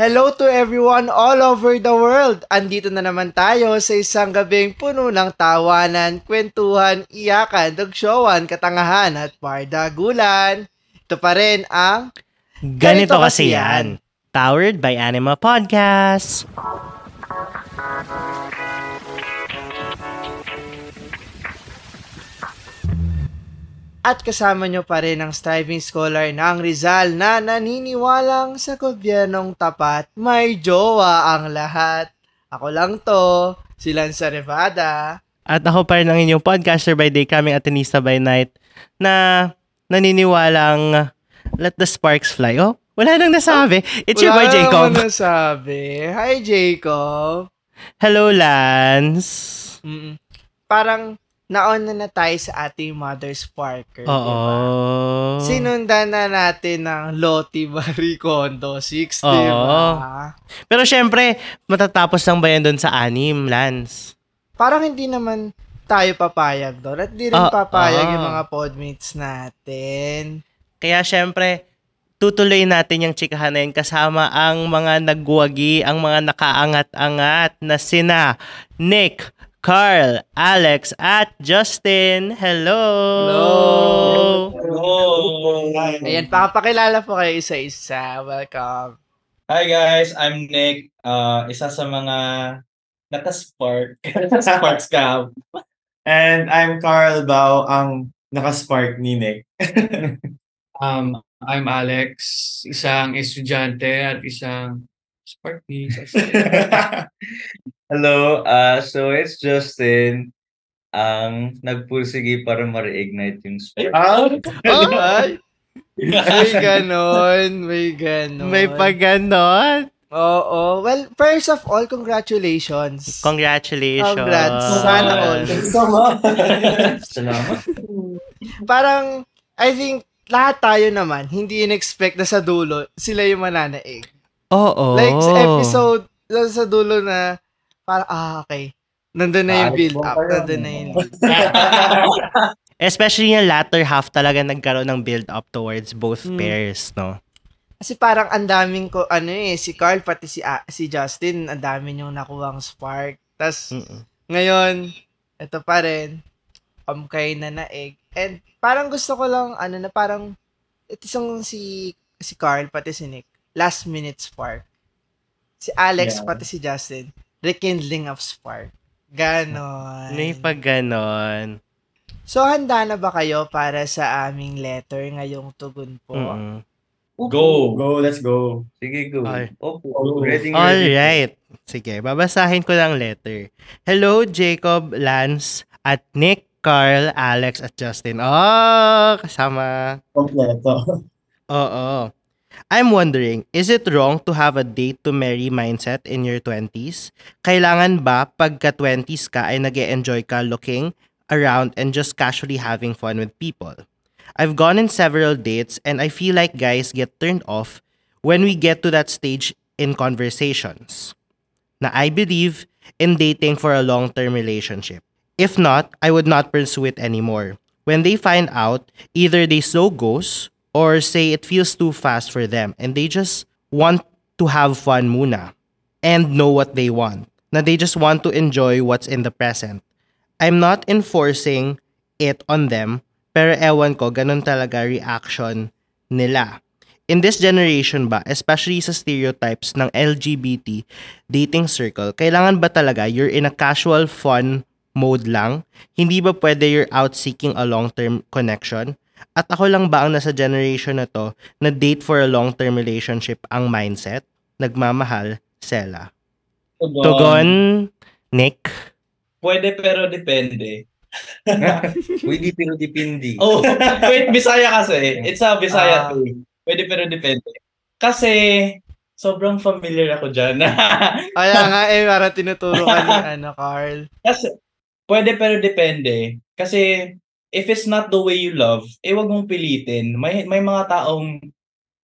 Hello to everyone all over the world! Andito na naman tayo sa isang gabing puno ng tawanan, kwentuhan, iyakan, dugsyuan, katangahan at pardagulan. Ito pa rin ang Ganito kasi yan. Powered by Anima Podcasts. At kasama nyo pa rin ang striving scholar ng Rizal na naniniwalang sa gobyernong tapat may jowa ang lahat. Ako lang to, si Lance Revada. At ako pa rin ang inyong podcaster by day, kaming Atenista by night, na naniniwalang let the sparks fly. Oh, wala nang nasabi. It's your boy Wala Jacob. naman nasabi. Hi, Jacob. Hello, Lance. Mm-mm. Parang nauna na tayo sa ating Mother Sparker. Oo. diba? Sinundan na natin ng Lottie Marie Kondo 6, Oo. di ba? Pero syempre, matatapos lang ba yan doon sa anim, Lance? Parang hindi naman tayo papayag doon at di rin Ah, papayag ah. yung mga podmates natin. Kaya syempre, tutuloy natin yung chikahan na yun kasama ang mga nagwagi, ang mga nakaangat-angat na sina Nick, Carl, Alex, at Justin. Hello! Hello! Ayan, pakapakilala po kayo isa-isa. Welcome. Hi guys, I'm Nick. Uh, isa sa mga nakaspark. Spark Scout. And I'm Carl Bao, ang nakaspark ni Nick. Um, I'm Alex, isang estudyante at isang spark Hello, uh, so it's Justin ang nagpursige para ma-reignite yung spark. Ah, Ay, may ganon, may ganon. May pagganon. Oo. Well, first of all, congratulations. Congratulations. Congrats. Sana all. Salamat. Parang, I think, lahat tayo naman, hindi in-expect na sa dulo, sila yung mananaig. Oo. Like, sa episode, lang sa dulo na, parang, ah, okay. Nandun na yung build up. Nandun na yung Especially yung latter half talaga nagkaroon ng build up towards both Hmm. pairs, no? Kasi parang ang daming ko, ano eh, si Carl, pati si, ah, si Justin, ang dami yung nakuhang spark. Tapos, ngayon, ito pa rin, umkay na naig. And parang gusto ko lang, ano na, parang, ito isang si, si Carl, pati si Nick, last minute spark. Si Alex, Yeah. pati si Justin, rekindling of spark. Ganon. May pagganon. So, handa na ba kayo para sa aming letter ngayong tugon po? Mm-mm. go, go, let's go. Sige, go. Ay. Opo, Go. ready, ready. Alright. Sige, babasahin ko ng letter. Hello, Jacob, Lance, at Nick, Carl, Alex, at Justin. Oh, kasama. Kompleto. Oo. I'm wondering, is it wrong to have a date to marry mindset in your 20s? Kailangan ba pagka 20s ka ay nag enjoy ka looking around and just casually having fun with people? I've gone in several dates and I feel like guys get turned off when we get to that stage in conversations. Na I believe in dating for a long-term relationship. If not, I would not pursue it anymore. When they find out, either they slow goes or say it feels too fast for them and they just want to have fun muna and know what they want. Na they just want to enjoy what's in the present. I'm not enforcing it on them, pero ewan ko, ganun talaga reaction nila. In this generation ba, especially sa stereotypes ng LGBT dating circle, kailangan ba talaga you're in a casual fun mode lang? Hindi ba pwede you're out seeking a long-term connection? At ako lang ba ang nasa generation na to na date for a long-term relationship ang mindset? Nagmamahal, Sela. Tugon, Nick. Pwede pero depende. Pwede pero depende. Oh, wait, Bisaya kasi. It's a Bisaya Ah. thing. Pwede pero depende. Kasi, sobrang familiar ako dyan. Kaya nga eh, para tinuturo ka ni ano, Carl. kasi, pwede pero depende. Kasi, if it's not the way you love, eh wag mong pilitin. May, may mga taong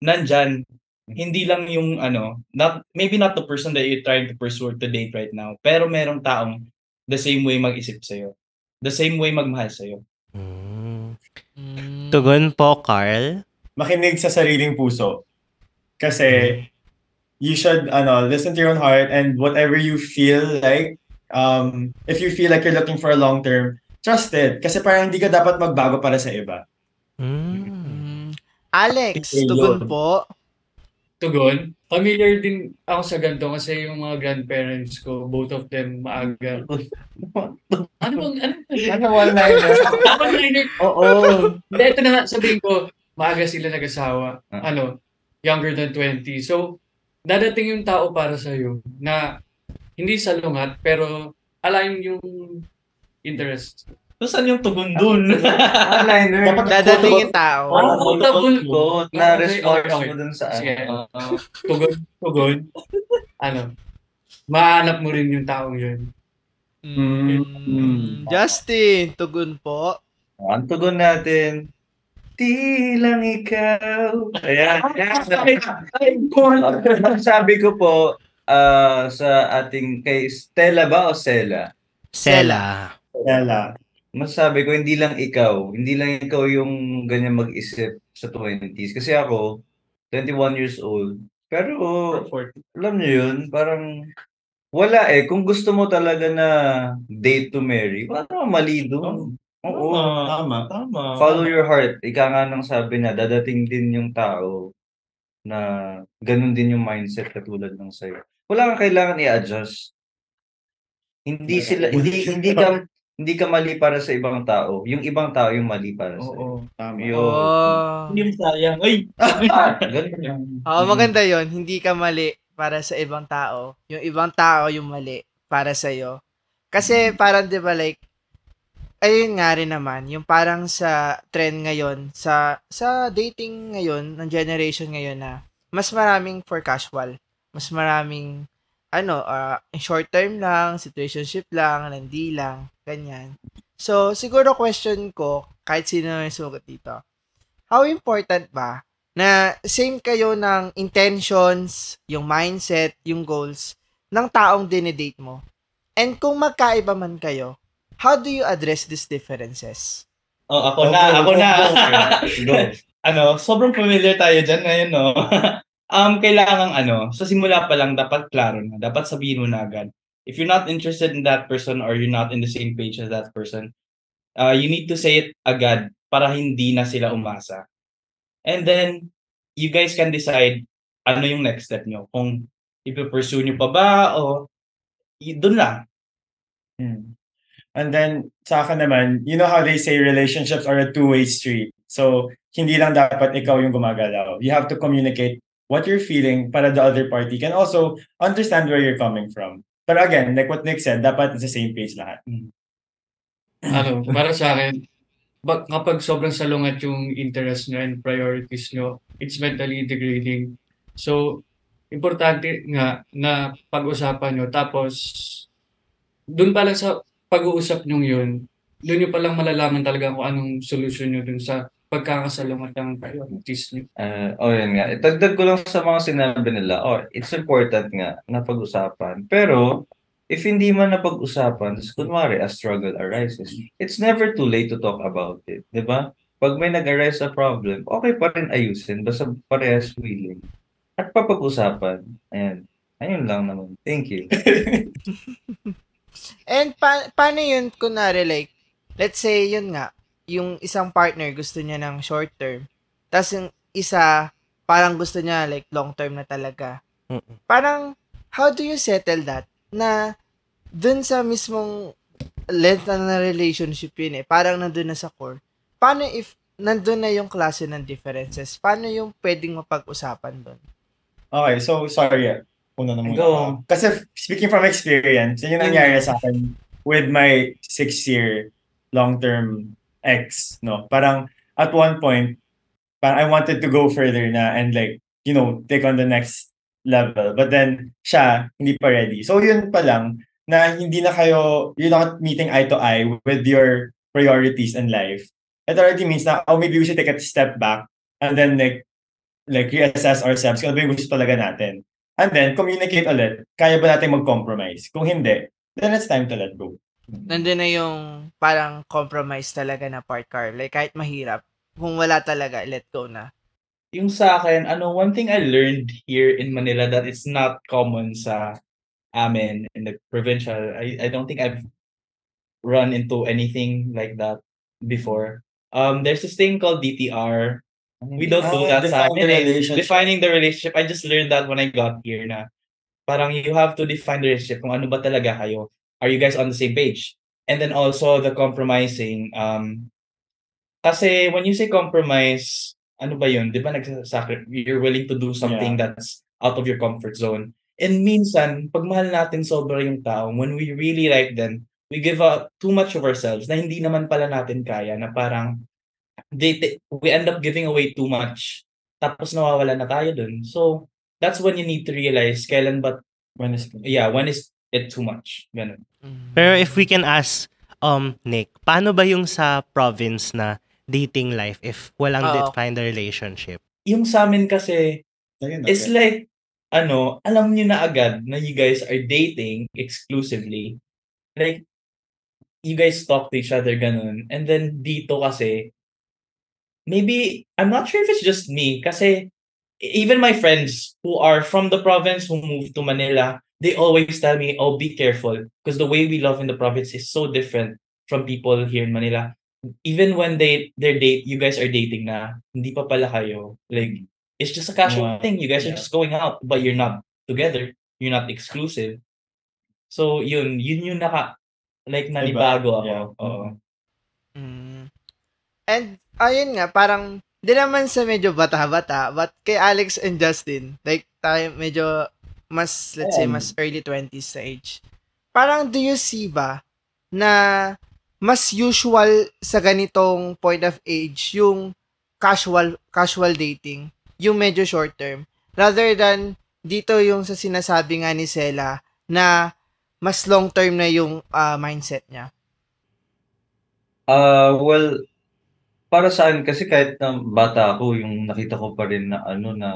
nandyan, hindi lang yung ano, not, maybe not the person that you're trying to pursue to date right now, pero merong taong the same way mag-isip sa'yo. The same way magmahal sa'yo. Hmm. Mm. Tugon po, Carl. Makinig sa sariling puso. Kasi, you should ano, listen to your own heart and whatever you feel like, um, if you feel like you're looking for a long term, trust it. Kasi parang hindi ka dapat magbago para sa iba. Mm. Alex, tugon po. Tugon. Familiar din ako sa ganito kasi yung mga grandparents ko, both of them maaga. Ano bang, ano Ano one-liner? One-liner. Oo. Hindi, ito na nga, sabihin ko, maaga sila nag-asawa. Ah. Ano, younger than 20. So, dadating yung tao para sa'yo na hindi sa lungat, pero align yung interest. So, saan yung tugon dun? One-liner. Dapat Dadating yung tao. Oh, Oh, tabul- ko na response okay, okay. mo dun sa Sige. ano. Uh, tugon, tugon. ano, mahanap mo rin yung taong yun. Mm. Justin, tugon po. Ang tugon natin, Di lang ikaw. Ayan. Sabi ko po, ah, sa ating, kay Stella ba o Sela? Sela. Yala. Masabi ko, hindi lang ikaw. Hindi lang ikaw yung ganyan mag-isip sa 20s. Kasi ako, 21 years old. Pero, alam nyo yun, parang wala eh. Kung gusto mo talaga na date to marry, parang mali doon. Oo. Tama, tama. Follow your heart. Ika nga nang sabi na, dadating din yung tao na ganun din yung mindset katulad ng sa'yo. Wala kang kailangan i-adjust. Hindi sila, hindi, hindi ka, hindi ka mali para sa ibang tao. Yung ibang tao yung mali para sa Oo, tama. Yun. Oh. Hindi mo sayang. Ay! Ganun lang. Oo, maganda yon Hindi ka mali para sa ibang tao. Yung ibang tao yung mali para sa iyo. Kasi parang 'di ba like ayun nga rin naman, yung parang sa trend ngayon, sa sa dating ngayon, ng generation ngayon na mas maraming for casual. Mas maraming ano, ah, short term lang, situationship lang, landi lang, ganyan. So, siguro question ko, kahit sino may sugat dito, how important ba na same kayo ng intentions, yung mindset, yung goals ng taong dinedate mo? And kung magkaiba man kayo, how do you address these differences? Oh, ako na, ako na. Go. ano, sobrang familiar tayo dyan ngayon, no? um, kailangan ano, sa simula pa lang, dapat klaro na. Dapat sabihin mo na agad. If you're not interested in that person or you're not in the same page as that person, uh, you need to say it agad para hindi na sila umasa. And then, you guys can decide ano yung next step nyo. Kung ipipursue nyo pa ba o dun lang. Hmm. And then, sa akin naman, you know how they say relationships are a two-way street. So, hindi lang dapat ikaw yung gumagalaw. You have to communicate what you're feeling para the other party can also understand where you're coming from. But again, like what Nick said, dapat sa same page lahat. ano, para sa akin, kapag sobrang salungat yung interest nyo and priorities nyo, it's mentally degrading. So, importante nga na pag-usapan nyo. Tapos, dun pa lang sa pag-uusap nyo yun, dun nyo palang malalaman talaga kung anong solusyon nyo dun sa pagkakasalungat ng priorities nyo. Uh, oh, yun nga. Itagdag ko lang sa mga sinabi nila. Oh, it's important nga na pag-usapan. Pero, if hindi man na pag-usapan, kunwari, a struggle arises, it's never too late to talk about it. Di ba? Pag may nag-arise a problem, okay pa rin ayusin, basta parehas willing. At papag-usapan. Ayan. Ayun lang naman. Thank you. And pa- paano yun, kunwari like, let's say yun nga, yung isang partner gusto niya ng short term, tapos yung isa, parang gusto niya like long term na talaga. Mm-mm. Parang, how do you settle that? Na, dun sa mismong length na relationship yun eh, parang nandun na sa core. Paano if nandun na yung klase ng differences? Paano yung pwedeng mapag-usapan dun? Okay, so sorry. Una na muna Go. Kasi speaking from experience, yun yung nangyari sa akin with my six-year long-term ex, no? Parang at one point, parang I wanted to go further na and like, you know, take on the next level. But then, siya, hindi pa ready. So yun pa lang, na hindi na kayo, you're not meeting eye to eye with your priorities in life. It already means na, oh, maybe we should take a step back and then like, like reassess ourselves kung ano ba yung gusto talaga natin. And then, communicate ulit. Kaya ba natin mag-compromise? Kung hindi, then it's time to let go. Nandun na yung parang compromise talaga na part car. Like, kahit mahirap, kung wala talaga, let go na. yung sa akin, ano, one thing I learned here in Manila that it's not common sa amin in the provincial. I, I don't think I've run into anything like that before. Um, there's this thing called DTR. We don't do Ah, that sa the amin. eh. relationship. Defining the relationship. I just learned that when I got here na parang you have to define the relationship kung ano ba talaga kayo. Are you guys on the same page? And then also the compromising. Um, kasi when you say compromise, ano ba yun? Di ba nagsasakri- you're willing to do something that's out of your comfort zone. And minsan, pag mahal natin sobra yung tao, when we really like them, we give out too much of ourselves na hindi naman pala natin kaya, na parang they, they- we end up giving away too much. Tapos nawawala na tayo dun. So, that's when you need to realize kailan ba, When is yeah, when is it too much? Ganun. Pero if we can ask, um, Nick, paano ba yung sa province na dating life if walang Oo. defined relationship? Yung sa amin kasi, Ayun, It's okay. like, ano, alam nyo na agad na you guys are dating exclusively. Like, you guys talk to each other, ganun. And then, dito kasi, maybe, I'm not sure if it's just me, kasi even my friends who are from the province who moved to Manila, they always tell me, oh, be careful. Because the way we love in the province is so different from people here in Manila. Even when they they date, you guys are dating na, hindi pa pala kayo. Like, it's just a casual Yeah. thing. You guys are Yeah. just going out, but you're not together. You're not exclusive. So, yun, yun yung naka, like, nanibago ako. Yeah. Oo. Mm. And, ayun nga, parang, di naman sa medyo bata-bata, but kay Alex and Justin, like, tayo medyo mas, let's say, mas early 20s na age. Parang, do you see ba, na mas usual sa ganitong point of age, yung casual, casual dating, yung medyo short term, rather than dito yung sa sinasabi nga ni Sela, na mas long term na yung ah, mindset niya. Ah, well, para sa akin kasi kahit na bata ako, yung nakita ko pa rin na ano na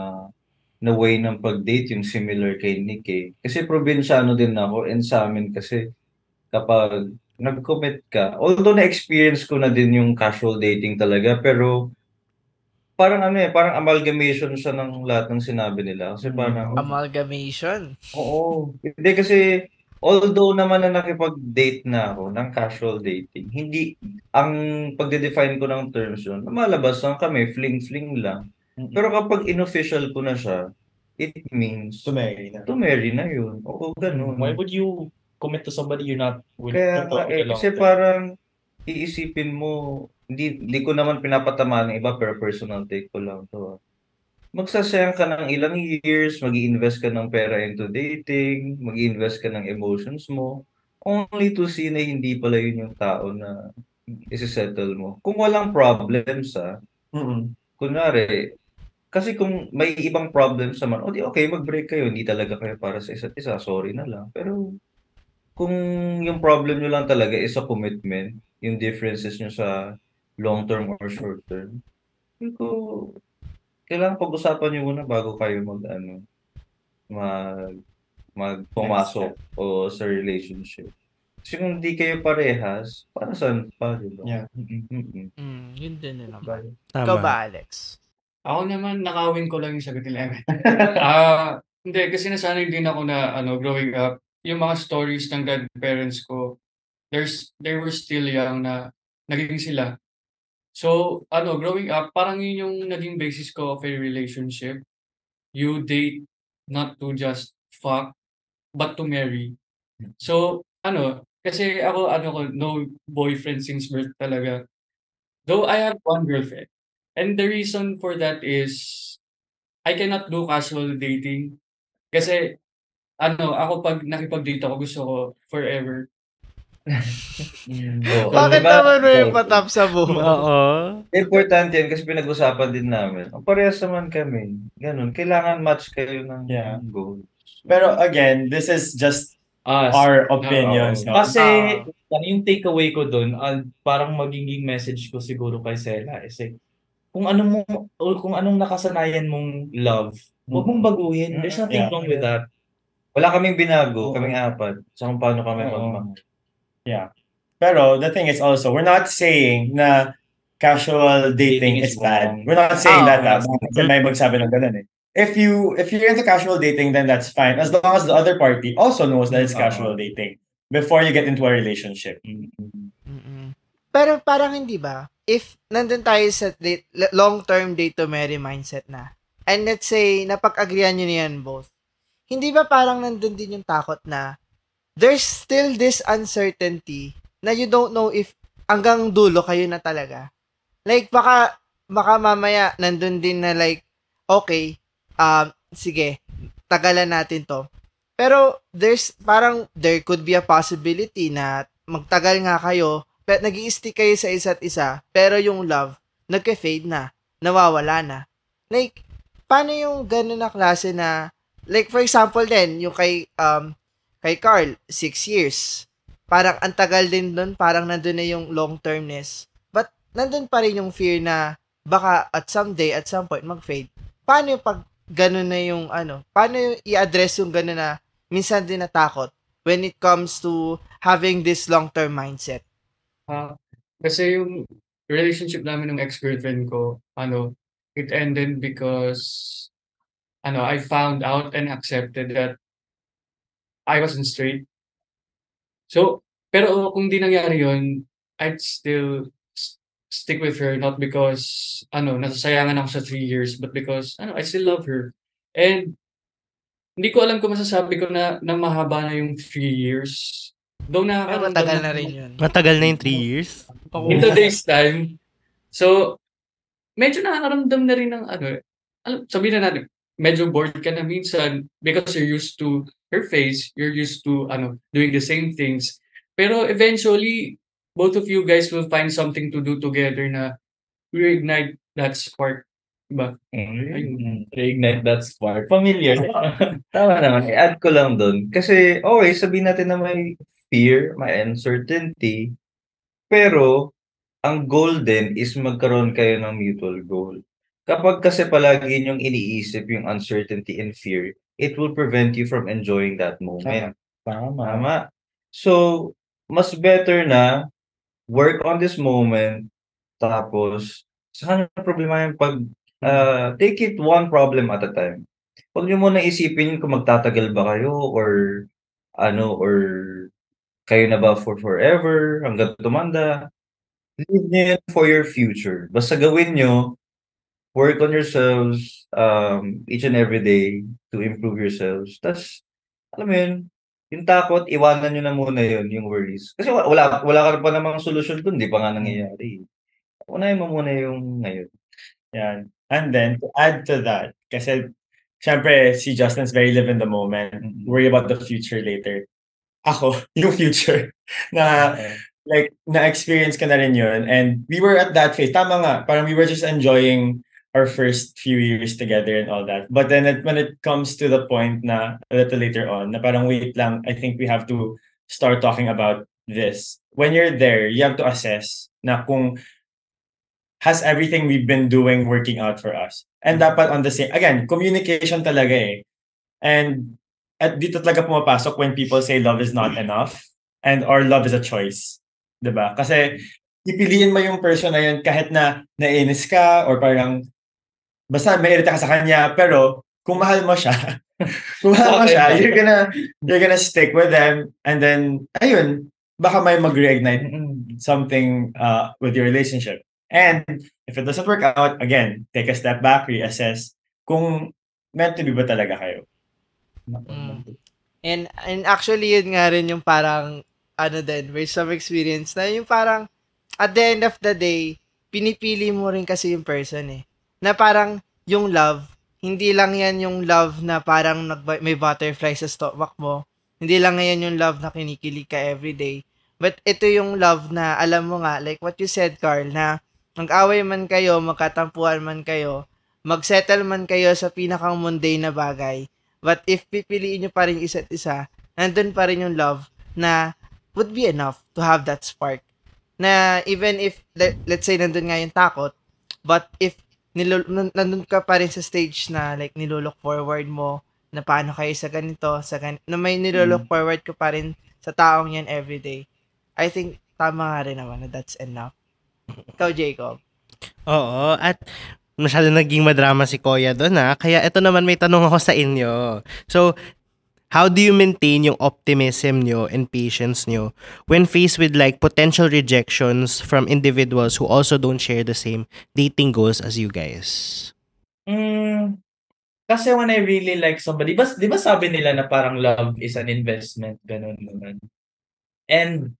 na way ng pag-date yung similar kay Nick eh. Kasi probinsyano din ako and sa amin kasi kapag nag-commit ka, although na-experience ko na din yung casual dating talaga, pero parang ano eh, parang amalgamation siya ng lahat ng sinabi nila. Kasi parang, Amalgamation. Oo. Hindi kasi, although naman na nakipag-date na ako ng casual dating, hindi, ang pagde-define ko ng terms yun, lumalabas lang kami, fling-fling lang. Pero kapag inofficial ko na siya, it means To marry na. to marry na yun. Oo, ganun. Why would you commit to somebody you're not willing Kaya to talk eh, kasi with? parang iisipin mo, hindi, hindi ko naman pinapatamaan ng iba pero personal take ko lang to. ah. Magsasayang ka ng ilang years, mag invest ka ng pera into dating, mag invest ka ng emotions mo, only to see na hindi pala yun yung tao na isi-settle mo. Kung walang problems ah, Mm-mm. kunwari, kasi kung may ibang problems naman, o di okay, mag-break kayo, hindi talaga kayo para sa isa't isa, sorry na lang. Pero kung yung problem nyo lang talaga is a commitment, yung differences nyo sa long term or short term, hindi ko, kailangan pag-usapan nyo muna bago kayo mag, ano, mag, mag pumasok o sa relationship. Kasi kung hindi kayo parehas, para saan pa, di ba? Yeah. Mm-mm. Mm, yun din na naman. Tama. Ikaw ba, Alex? Ako naman, nakawin ko lang yung sagot nila. Ah, hindi, kasi nasanay din ako na, ano, growing up, yung mga stories ng grandparents ko, there's, they were still young na naging sila. So, ano, growing up, parang yun yung naging basis ko of a relationship. You date not to just fuck, but to marry. So, ano, kasi ako, ano ko, no boyfriend since birth talaga. Though I have one girlfriend. And the reason for that is, I cannot do casual dating. Kasi, ano, ako pag nakipag-date ako, gusto ko forever. Oo. Bakit Diba? naman may patap sa buhok? Oo. Important yan kasi pinag-usapan din namin. Ang parehas naman kami. Ganun. Kailangan match kayo ng Yeah. goals. Pero again, this is just Ah, our opinions. Oo. No? Kasi, ano yung takeaway ko dun, ah, parang magiging message ko siguro kay Sela, is like, kung ano mo, o kung anong nakasanayan mong love, huwag mong baguhin. There's nothing Yeah. wrong with that. Wala kaming binago, Oo. kaming apat. Sa kung paano kami Oo. magmahal. Pero the thing is also, we're not saying na casual dating is bad. We're not saying Ah, that, ah. Kasi may magsabi ng ganun eh. If you if you're into casual dating, then that's fine. As long as the other party also knows that it's Ah. casual dating before you get into a relationship. Mm-mm. Pero parang hindi ba? If nandun tayo sa date, long-term date to marry mindset na, and let's say, napag-agreean nyo niyan both, hindi ba parang nandun din yung takot na there's still this uncertainty na you don't know if hanggang dulo kayo na talaga. Like, baka, baka mamaya nandun din na like, okay, um, sige, tagalan natin to. Pero there's parang there could be a possibility na magtagal nga kayo, pero nag stick kayo sa isa't isa, pero yung love, nagke-fade na, nawawala na. Like, paano yung ganun na klase na, like for example din, yung kay, um, kay Carl, six years. Parang ang tagal din doon, parang nandun na yung long-termness. But nandun pa rin yung fear na baka at some day, at some point, mag-fade. Paano yung pag ganun na yung ano, paano yung i-address yung ganun na minsan din natakot when it comes to having this long-term mindset? Kasi yung relationship namin ng ex-girlfriend ko, ano, it ended because ano, I found out and accepted that I wasn't straight. So, pero kung di nangyari yun, I'd still stick with her not because ano, nasasayangan ako sa three years, but because ano, I still love her. And hindi ko alam kung masasabi ko na, na mahaba na yung three years. Though Pero nakakaramdam matagal na rin yun. Matagal na yung 3 years. in today's time. So, medyo nakakaramdam na rin ng ano, alam, sabihin na natin, medyo bored ka na minsan because you're used to her face, you're used to ano, doing the same things. Pero eventually, both of you guys will find something to do together na reignite that spark. Diba? Mm, Reignite that spark. Familiar. Tama naman. I-add ko lang doon. Kasi, okay, sabihin natin na may fear, may uncertainty, pero ang goal din is magkaroon kayo ng mutual goal. Kapag kasi palagi niyong iniisip yung uncertainty and fear, it will prevent you from enjoying that moment. Tama. Tama. So, mas better na work on this moment, tapos, saan na problema yung pag, uh, take it one problem at a time. Huwag niyo muna isipin kung magtatagal ba kayo or ano, or kayo na ba for forever, hanggang tumanda. Leave niyo yan for your future. Basta gawin niyo, work on yourselves um, each and every day to improve yourselves. Tapos, alam mo yun, yung takot, iwanan nyo na muna yun, yung worries. Kasi wa- wala, wala ka pa namang solusyon dun, di pa nga nangyayari. Unahin mo muna yung ngayon. Yan. And then, to add to that, kasi, syempre, si Justin's very live in the moment, worry about the future later. Ako, yung future, na, like, na-experience ko na rin yun. And we were at that phase. Tama nga, parang we were just enjoying our first few years together and all that. But then it, when it comes to the point na a little later on, na parang wait lang, I think we have to start talking about this. When you're there, you have to assess na kung has everything we've been doing working out for us. And dapat on the same, again, communication talaga eh. And at dito talaga pumapasok when people say love is not enough and or love is a choice. 'Di ba? Kasi pipiliin mo yung person na yun kahit na nainis ka or parang basta may irita ka sa kanya pero kung mahal mo siya kung mahal mo siya you're gonna you're gonna stick with them and then ayun baka may mag-reignite something uh, with your relationship and if it doesn't work out again take a step back reassess kung meant to be ba talaga kayo Mm. And, and actually, yun nga rin yung parang, ano din, based some experience na yung parang, at the end of the day, pinipili mo rin kasi yung person eh. Na parang, yung love, hindi lang yan yung love na parang nag, may butterfly sa stomach mo. Hindi lang yan yung love na kinikilig ka everyday. But ito yung love na, alam mo nga, like what you said, Carl, na mag-away man kayo, magkatampuan man kayo, mag-settle man kayo sa pinakang mundane na bagay, But if pipiliin nyo pa rin isa't isa, nandun pa rin yung love na would be enough to have that spark. Na even if, let, let's say, nandun nga yung takot, but if nilo, nan- nandun ka pa rin sa stage na like nilook forward mo na paano kayo sa ganito, sa gan- na may nilook forward ka pa rin sa taong yan everyday, I think tama nga rin naman na that's enough. Ikaw, Jacob. Oo, at masyado naging madrama si Koya doon ha. Kaya ito naman may tanong ako sa inyo. So, how do you maintain yung optimism nyo and patience nyo when faced with like potential rejections from individuals who also don't share the same dating goals as you guys? Mm, kasi when I really like somebody, bas, di ba sabi nila na parang love is an investment, ganun naman. And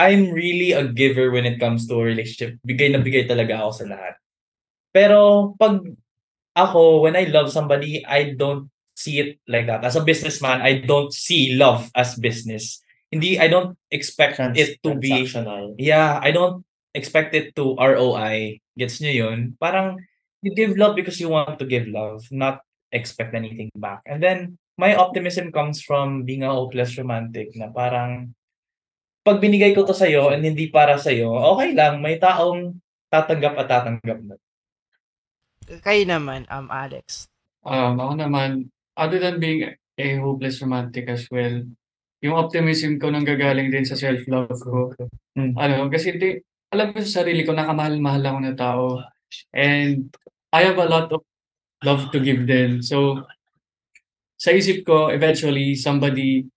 I'm really a giver when it comes to a relationship. Bigay na bigay talaga ako sa lahat. Pero pag ako, when I love somebody, I don't see it like that. As a businessman, I don't see love as business. Hindi, I don't expect Trans- it to be transactional. Yeah, I don't expect it to ROI. Gets nyo yun? Parang, you give love because you want to give love, not expect anything back. And then, my optimism comes from being a hopeless romantic na parang, pag binigay ko to sa'yo and hindi para sa'yo, okay lang, may taong tatanggap at tatanggap na. Kayo naman, um, Alex. Um, ako naman, other than being a hopeless romantic as well, yung optimism ko nanggagaling din sa self-love ko. Mm. Ano, kasi di, alam ko sa sarili ko, nakamahal-mahal ako na tao. And I have a lot of love to give them. So, sa isip ko, eventually, somebody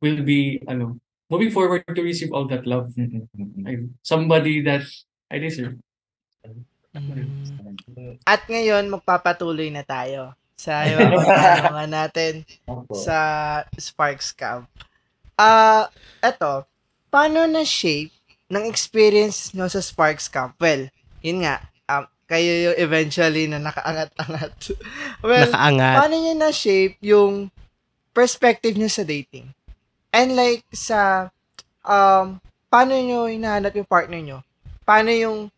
will be, ano, moving forward to receive all that love. Somebody that I deserve. At ngayon, magpapatuloy na tayo sa ibang katanungan natin sa Sparks Camp. Ah, eto, paano na shape ng experience nyo sa Sparks Camp? Well, yun nga, um, kayo yung eventually na nakaangat-angat. well, Nakaangat. paano nyo na shape yung perspective nyo sa dating? And like sa um paano nyo hinahanap yung partner nyo? Paano yung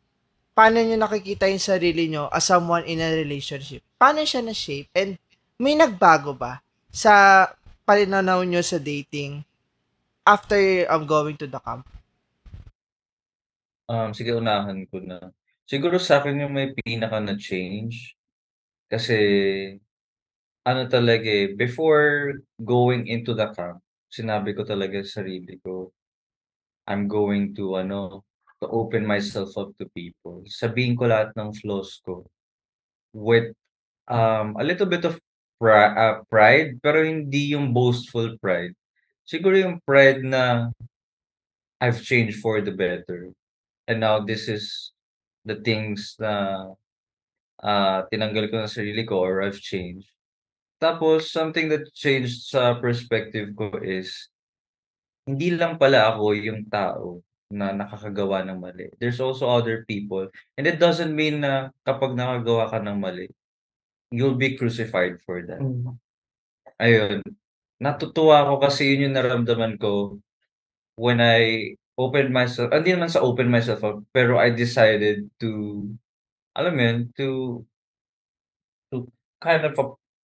paano nyo nakikita yung sarili nyo as someone in a relationship? Paano siya na shape? And may nagbago ba sa pananaw nyo sa dating after um, going to the camp? Um, sige, unahan ko na. Siguro sa akin yung may pinaka na change. Kasi, ano talaga eh, before going into the camp, sinabi ko talaga sa sarili ko, I'm going to, ano, to open myself up to people. Sabihin ko lahat ng flaws ko with um, a little bit of pri- uh, pride, pero hindi yung boastful pride. Siguro yung pride na I've changed for the better. And now this is the things na uh, tinanggal ko na sarili ko or I've changed. Tapos, something that changed sa perspective ko is, hindi lang pala ako yung tao na nakakagawa ng mali. There's also other people. And it doesn't mean na kapag nakagawa ka ng mali, you'll be crucified for that. Ayun. Natutuwa ako kasi yun yung naramdaman ko when I opened myself, hindi naman sa open myself up, pero I decided to, alam mo yun, to, to kind of,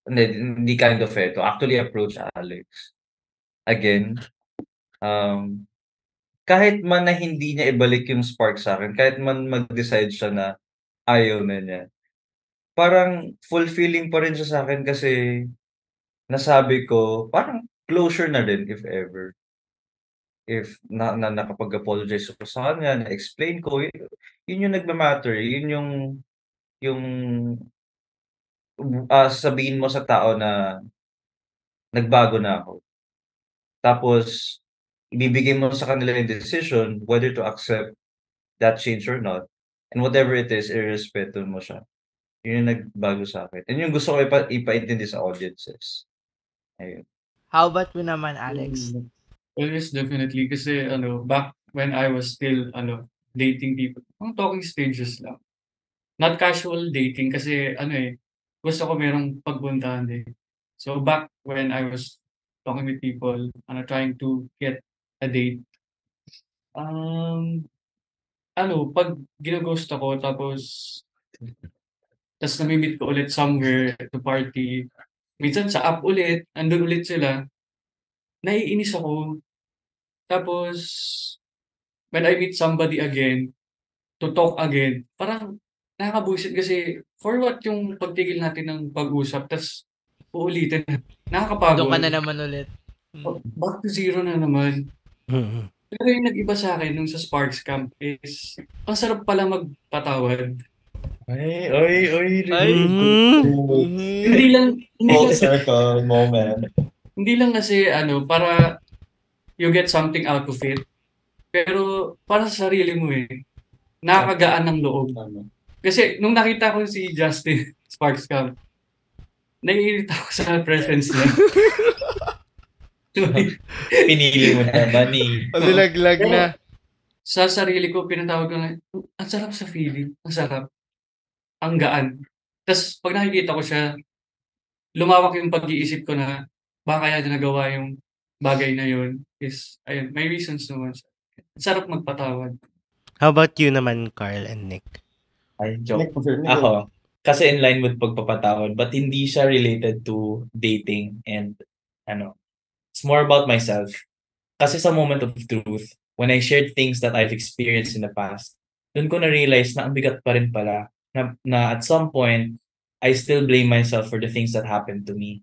hindi, hindi kind of eh, to actually approach Alex. Again, um, kahit man na hindi niya ibalik yung spark sa akin, kahit man mag-decide siya na ayaw na niya, parang fulfilling pa rin siya sa akin kasi nasabi ko, parang closure na din if ever. If na, na nakapag-apologize ako sa kanya, na-explain ko, yun, yun yung nagmamatter, yun yung yung ah, sabihin mo sa tao na nagbago na ako. Tapos, ibibigay mo sa kanila yung decision whether to accept that change or not. And whatever it is, irrespeto mo siya. Yun yung nagbago sa akin. And yung gusto ko ipa- ipaintindi sa audiences. Ayun. How about mo naman, Alex? Mm. Well, yes, definitely. Kasi, ano, back when I was still, ano, dating people, ang talking stages lang. Not casual dating kasi, ano eh, gusto ko merong pagbuntahan din. So, back when I was talking with people, ano, trying to get a date, um, ano, pag ginaghost ako, tapos, tapos namimit ko ulit somewhere to party, minsan sa app ulit, andun ulit sila, naiinis ako. Tapos, when I meet somebody again, to talk again, parang nakakabuisit kasi for what yung pagtigil natin ng pag-usap, tapos uulitin na. Nakakapagod. Doon ka na naman ulit. Oh, Back to zero na naman. Mhm. Pero yung nag-iba sa akin nung sa Sparks Camp is, ang sarap pala magpatawad. Ay, oy, oy. Ay. Mhm. Mhm. Hindi lang, hindi Full lang, circle moment. hindi lang kasi ano, para you get something out of it. Pero para sa sarili mo eh, nakakagaan ng loob. Kasi nung nakita ko si Justin Sparks Camp, naiirita ako sa presence niya. Pinili mo naman eh. Malaglag na. sa sarili ko, pinatawag ko na, ang sarap sa feeling. Ang sarap. Ang gaan. Tapos pag nakikita ko siya, lumawak yung pag-iisip ko na baka kaya nagawa yung bagay na yun is, ayun, may reasons naman sarap magpatawad. How about you naman, Carl and Nick? Ay, joke. Nick, Nick, Ako, kasi in line with pagpapatawad, but hindi siya related to dating and ano, it's more about myself. Kasi sa moment of truth, when I shared things that I've experienced in the past, dun ko na-realize na ang bigat pa rin pala, na, na at some point, I still blame myself for the things that happened to me.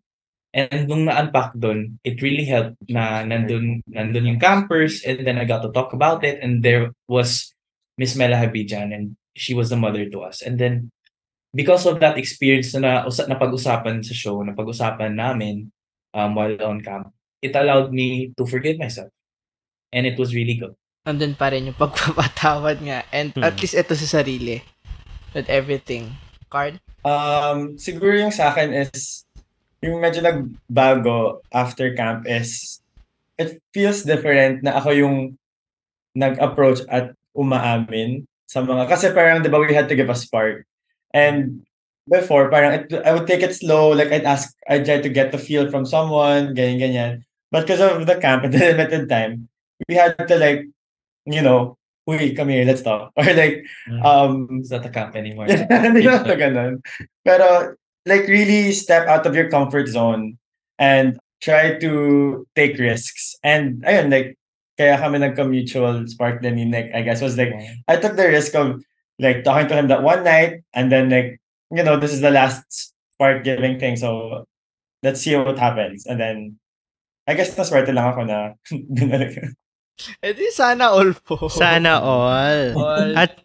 And nung na-unpack dun, it really helped na nandun, nandun yung campers and then I got to talk about it and there was Miss Mela Habijan and she was the mother to us. And then because of that experience na na pag-usapan sa show, na pag-usapan namin um, while on camp, it allowed me to forgive myself. And it was really good. Nandun pa rin yung pagpapatawad nga. And at Hmm. least ito sa sarili. With everything. Card? Um, siguro yung sa akin is, yung medyo nagbago after camp is, it feels different na ako yung nag-approach at umaamin sa mga, kasi parang, di ba, we had to give a spark. And before, parang, it, I would take it slow, like, I'd ask, I'd try to get the feel from someone, ganyan, ganyan. But because of the camp and the limited time, we had to, like, you know, uy, come here, let's talk. Or like, um, It's not a camp anymore. hindi naman to ganun. Pero, like, really step out of your comfort zone and try to take risks. And, ayun, like, kaya kami nagka-mutual spark din ni Nick, I guess, was like, I took the risk of, like, talking to him that one night, and then, like, you know, this is the last spark giving thing, so let's see what happens. And then, I guess naswerte lang ako na binalik. Eh di sana all po. Sana all. All. At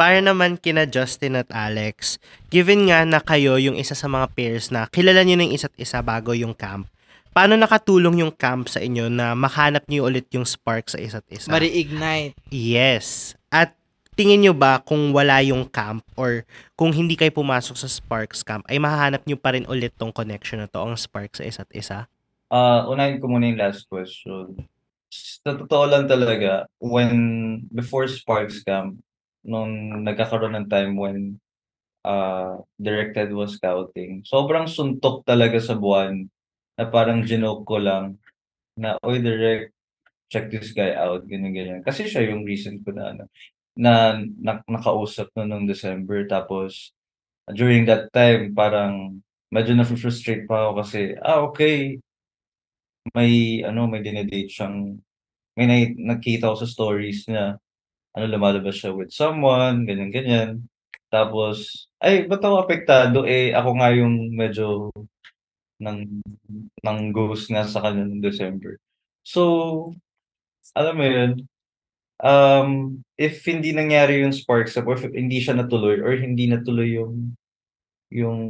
para naman kina Justin at Alex, given nga na kayo yung isa sa mga pairs na kilala nyo ng isa't isa bago yung camp, paano nakatulong yung camp sa inyo na makahanap nyo ulit yung spark sa isa't isa? Ma-reignite. Yes. At tingin nyo ba kung wala yung camp or kung hindi kayo pumasok sa Sparks camp, ay mahahanap nyo pa rin ulit tong connection na to, ang spark sa isa't isa? Ah, unahin ko muna yung last question. Sa totoo lang talaga, when, before Sparks Camp, nung nagkakaroon ng time when uh, directed was scouting, sobrang suntok talaga sa buwan na parang ginoke ko lang na, oy, direct, check this guy out, ganyan, ganyan. Kasi siya yung reason ko na, ano, na, na nakausap no nung December. Tapos, during that time, parang medyo na-frustrate pa ako kasi, ah, okay, may ano may dinedate siyang may nai- nakita ko sa stories na ano lumalabas siya with someone ganyan ganyan. Tapos ay ba't ako apektado? Eh ako nga yung medyo ng ng ghost nga sa kanya ng December. So alam mo yun um if hindi nangyari yung sparks up or if hindi siya natuloy or hindi natuloy yung yung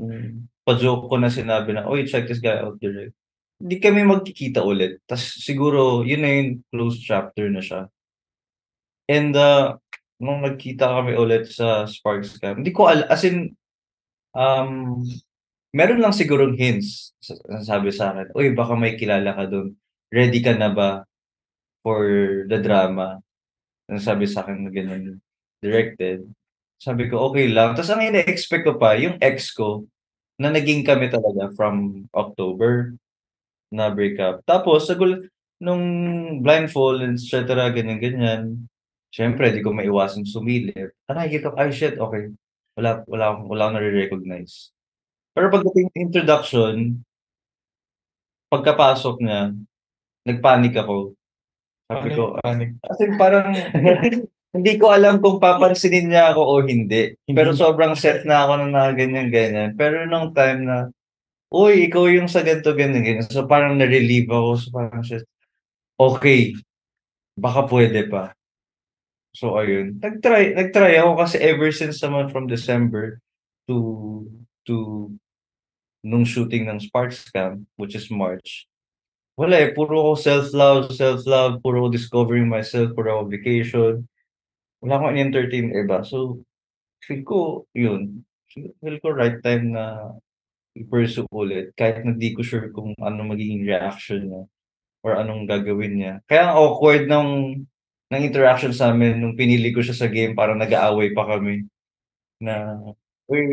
pa-joke ko na sinabi na oy check this guy out direct hindi kami magkikita ulit. Tas siguro, yun na yung closed chapter na siya. And uh, nung nagkita kami ulit sa Sparks Camp, hindi ko al as in, um, meron lang sigurong hints. sa- Sabi sa akin, uy, baka may kilala ka doon. Ready ka na ba for the drama? Ang sabi sa akin na ganun, directed. Sabi ko, okay lang. Tapos ang ina-expect ko pa, yung ex ko, na naging kami talaga from October na breakup. Tapos, sagul, nung blindfold, et cetera, ganyan-ganyan, syempre, di ko maiwasang sumilip. Ah, nakikita ko, ay shit, okay. Wala, wala, wala akong nare-recognize. Pero pagdating ng introduction, pagkapasok niya, nagpanik ako. Sabi ko, panic. Kasi parang hindi ko alam kung papansinin niya ako o hindi. Pero sobrang set na ako na ganyan-ganyan. Pero nung time na, uy, ikaw yung sa ganito, ganyan, ganyan. So parang na-relieve ako. So parang shit, okay, baka pwede pa. So ayun, nag-try nag-try ako kasi ever since naman from December to to nung shooting ng Sparks Camp, which is March. Wala eh, puro ako self-love, self-love, puro ako discovering myself, puro ako vacation. Wala akong in-entertain iba. So, feel ko, yun. Feel ko right time na i-pursue ulit. Kahit na di ko sure kung ano magiging reaction niya or anong gagawin niya. Kaya ang awkward ng ng interaction sa amin nung pinili ko siya sa game, parang nag-aaway pa kami. Na, uy,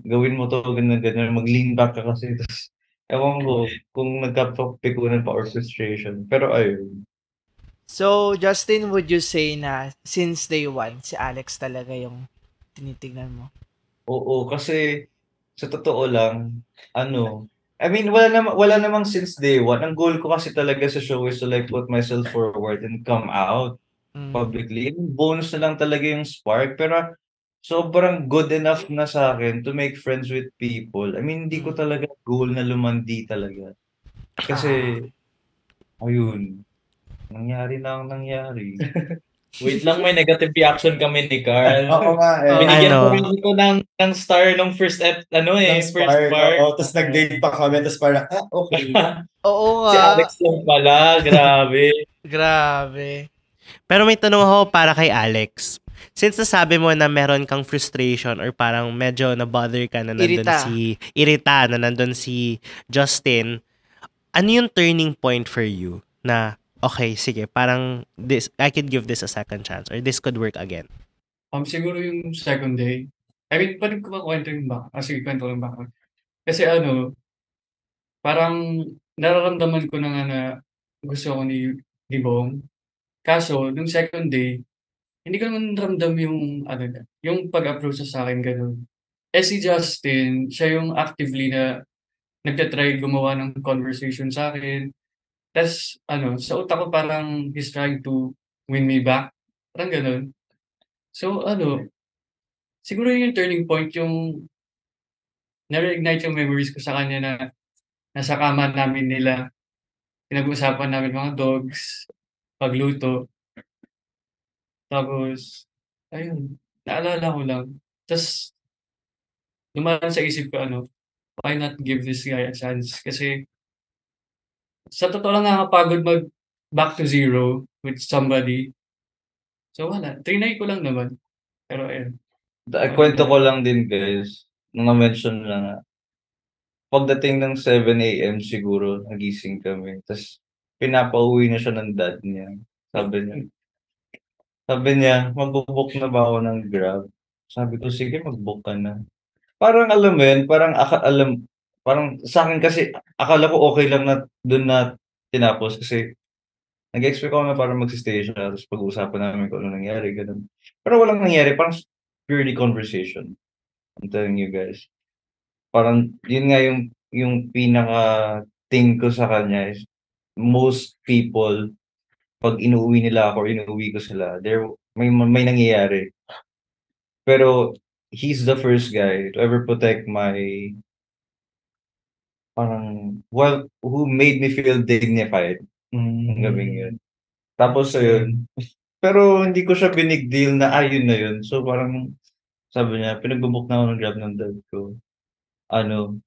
gawin mo to, ganyan, ganyan. Mag-lean back ka kasi. Tapos, ewan ko kung nagkapikunan pa or frustration. Pero ayun. So, Justin, would you say na since day one, si Alex talaga yung tinitignan mo? Oo, kasi sa totoo lang, ano, I mean, wala namang, wala namang since day one. Ang goal ko kasi talaga sa show is to like put myself forward and come out Mm. publicly. And bonus na lang talaga yung spark. Pero sobrang good enough na sa akin to make friends with people. I mean, hindi ko Mm. talaga goal na lumandi talaga. Kasi, ayun, nangyari na ang nangyari. Wait lang, may negative reaction kami ni Carl. Oo nga eh. Binigyan ko rin ito ng, ng star nung first ep, ano eh, Ng first spark. part. Oo, tapos nag-date pa kami, tapos parang, ah, okay. Oo Si nga. Alex lang pala, grabe. Grabe. Pero may tanong ako para kay Alex. Since nasabi mo na meron kang frustration or parang medyo na-bother ka na nandun Irita. si... Irita na nandun si Justin, ano yung turning point for you na, okay, sige, parang this, I could give this a second chance or this could work again? Um, siguro yung second day. I mean, pwede ko ba kwento yung back? Ah, sige, kwento lang back. Kasi ano, parang nararamdaman ko na nga na gusto ko ni, ni Bong. Kaso, nung second day, hindi ko naman ramdam yung, ano, yung pag-approach sa akin ganun. Eh si Justin, siya yung actively na nagtatry gumawa ng conversation sa akin. Tapos, ano, sa utak ko parang he's trying to win me back. Parang ganun. So, ano, siguro yun yung turning point yung na-reignite yung memories ko sa kanya na nasa kama namin nila. Pinag-uusapan namin mga dogs, pagluto. Tapos, ayun, naalala ko lang. Tapos, dumaan sa isip ko, ano, why not give this guy a chance? Kasi, sa totoo lang nakakapagod mag back to zero with somebody. So, wala. Trinay ko lang naman. Pero, ayun. Da- Kwento ko lang din guys, nung na-mention na, pagdating ng 7 a.m. siguro, nagising kami. Tapos, pinapauwi na siya ng dad niya. Sabi niya, sabi niya, magbubook na ba ako ng Grab? Sabi ko, sige, magbook ka na. Parang alam mo yun, parang aka, alam, parang sa akin kasi, akala ko okay lang na doon na tinapos kasi nag-expect ako na parang magsistay siya tapos pag-uusapan namin kung ano nangyari, ganun. Pero walang nangyari, parang purely conversation. I'm telling you guys. Parang, yun nga yung, yung pinaka-thing ko sa kanya is, most people, pag inuwi nila ako or inuwi ko sila, there, may, may nangyayari. Pero, he's the first guy to ever protect my, parang, well, who made me feel dignified ng gabing yun. Tapos, ayun, pero hindi ko siya binig deal na ayun na yun. So parang sabi niya, pinagbubook na ako ng grab ng dad ko. Ano,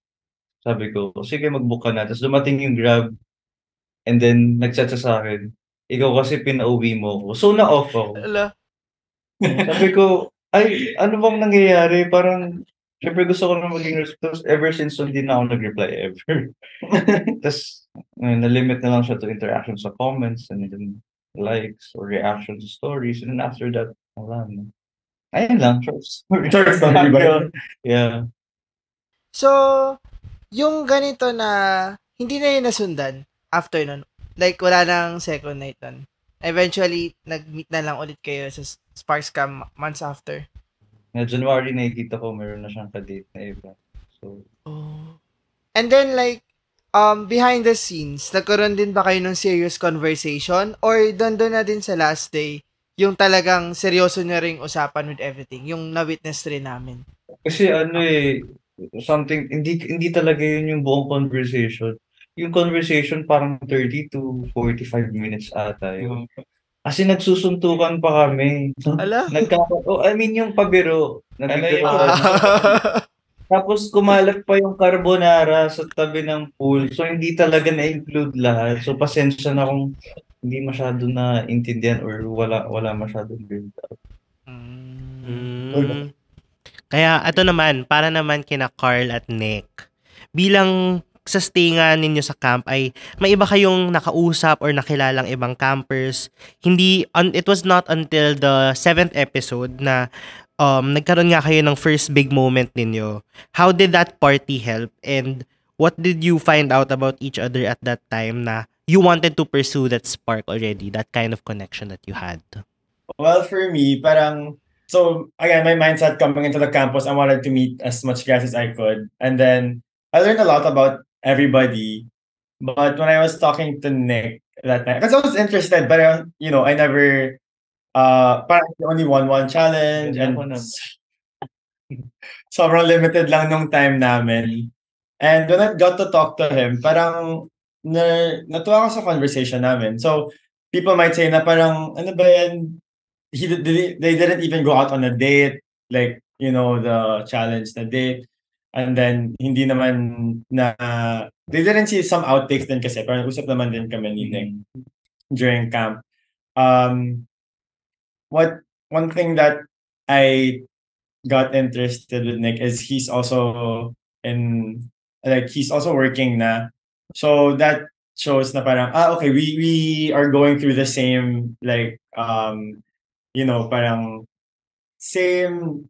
sabi ko, sige mag-book ka na. Tapos dumating yung grab and then nag-chat sa akin. Ikaw kasi pinauwi mo ko. So na-off ako. Ala. Sabi ko, ay, ano bang nangyayari? Parang, syempre gusto ko na maging response. Ever since, so, hindi na ako nag-reply ever. Tapos, uh, na-limit na lang siya to interaction sa comments and then likes or reaction to stories. And then after that, wala na. Ayun lang, short story. Short story ba? Yeah. So, yung ganito na hindi na yun nasundan after nun. Like, wala nang second night nun. Eventually, nag-meet na lang ulit kayo sa Sparks Cam months after. Na January nakikita ko meron na siyang kadate na iba. So, Oh. And then, like, um, behind the scenes, nagkaroon din ba kayo ng serious conversation? Or doon doon na din sa last day, yung talagang seryoso na ring usapan with everything, yung na-witness rin namin. Kasi ano eh, something, hindi hindi talaga yun yung buong conversation. Yung conversation parang 30 to 45 minutes ata yun. Kasi nagsusuntukan pa kami. Ala. Nagkaka- oh, I mean yung pabiro. Ano yun? ako. Tapos kumalat pa yung carbonara sa tabi ng pool. So hindi talaga na-include lahat. So pasensya na kung hindi masyado na intindihan or wala wala masyadong build up. Mm. Kaya ito naman, para naman kina Carl at Nick. Bilang sa stingan ninyo sa camp ay may iba kayong nakausap or nakilalang ibang campers. Hindi, un- it was not until the seventh episode na um, nagkaroon nga kayo ng first big moment ninyo. How did that party help? And what did you find out about each other at that time na you wanted to pursue that spark already, that kind of connection that you had? Well, for me, parang, so again, my mindset coming into the campus, I wanted to meet as much guys as I could. And then I learned a lot about everybody. But when I was talking to Nick that night, because I was interested, but uh, you know, I never, uh, parang only one one challenge and sobrang limited lang nung time namin. And when I got to talk to him, parang na, natuwa ako sa conversation namin. So, people might say na parang, ano ba yan? He, they, they didn't even go out on a date. Like, you know, the challenge na date. And then, hindi naman na, they didn't see some outtakes din kasi. Parang usap naman din kami ni Nick during camp. Um, what, one thing that I got interested with Nick is he's also in like he's also working na. So that shows na parang ah okay we we are going through the same like um you know parang same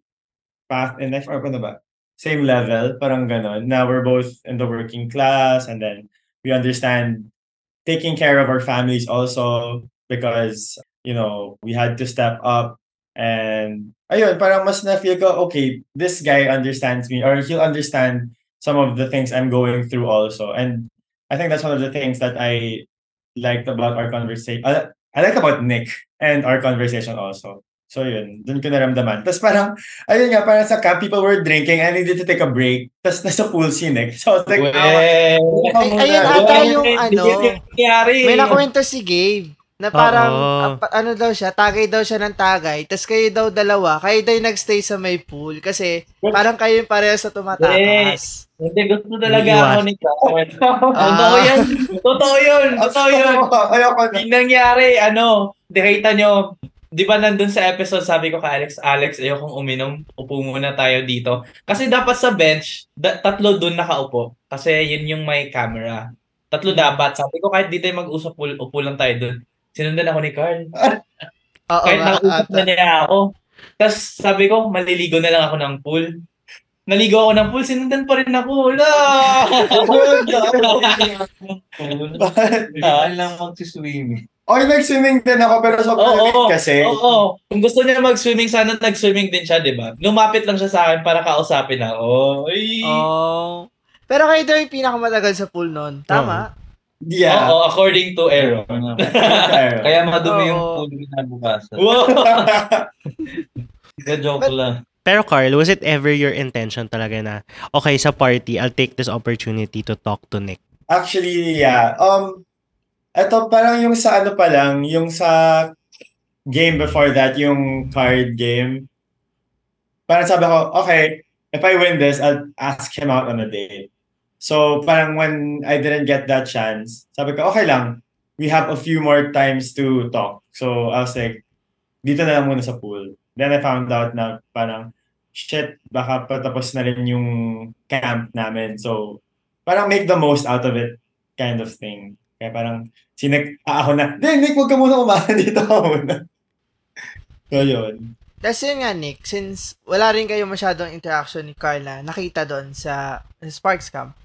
path in life or ano ba? Same level, parang ganon. Now we're both in the working class and then we understand taking care of our families also because you know we had to step up and ayun, parang mas na-feel ko, okay, this guy understands me or he'll understand some of the things I'm going through also. And I think that's one of the things that I liked about our conversation. Uh, I like about Nick and our conversation also. So yun, dun ko naramdaman. Tapos parang, ayun nga, parang sa camp, people were drinking, I needed to take a break. Tapos nasa pool si Nick. So I was like, ah, Well, Ay, ayun ata yung ano, may nakwento si Gabe na parang ah, pa- ano daw siya, tagay daw siya ng tagay, tas kayo daw dalawa, kayo daw yung nagstay sa may pool kasi parang kayo yung pareho sa tumatakas. Hindi, gusto talaga ako ni Carl. Totoo yan. Totoo yun. Totoo yun. Ayoko na. Yung nangyari, ano, dekita nyo, di ba nandun sa episode, sabi ko kay Alex, Alex, ayokong uminom, upo muna tayo dito. Kasi dapat sa bench, da- tatlo dun nakaupo. Kasi yun yung may camera. Tatlo dapat. Sabi ko, kahit di tayo mag-usap, upo, lang tayo dun. Sinundan ako ni Carl. Oo kahit nga, nag-usap na niya ako. Tapos sabi ko, maliligo na lang ako ng pool. Naligo ako ng pool, sinundan pa rin ako. Wala! Hindi lang mag-swimming. Okay, nag-swimming din ako pero sobrang Oo, limit kasi. Oo. Kung gusto niya mag-swimming, sana nag-swimming din siya, di ba? Lumapit lang siya sa akin para kausapin ako. Ay. Oh. Pero kayo daw yung pinakamatagal sa pool noon. Tama? Yeah. Oo, according to Aaron. Kaya, Kaya madumi yung Oo. pool kinabukasan. Wow! Hindi, joke lang. Pero Carl, was it ever your intention talaga na, okay, sa party, I'll take this opportunity to talk to Nick? Actually, yeah. Um, ito parang yung sa ano pa lang, yung sa game before that, yung card game. Parang sabi ko, okay, if I win this, I'll ask him out on a date. So parang when I didn't get that chance, sabi ko, okay lang. We have a few more times to talk. So I was like, dito na lang muna sa pool. Then I found out na parang, shit, baka patapos na rin yung camp namin. So parang make the most out of it kind of thing. Kaya parang, sinek, ah, ako na, Hindi, Nick, huwag ka muna kumain dito ka muna. So, yun. Tapos yun nga, Nick, since wala rin kayo masyadong interaction ni Carla, nakita doon sa, sa Sparks Camp,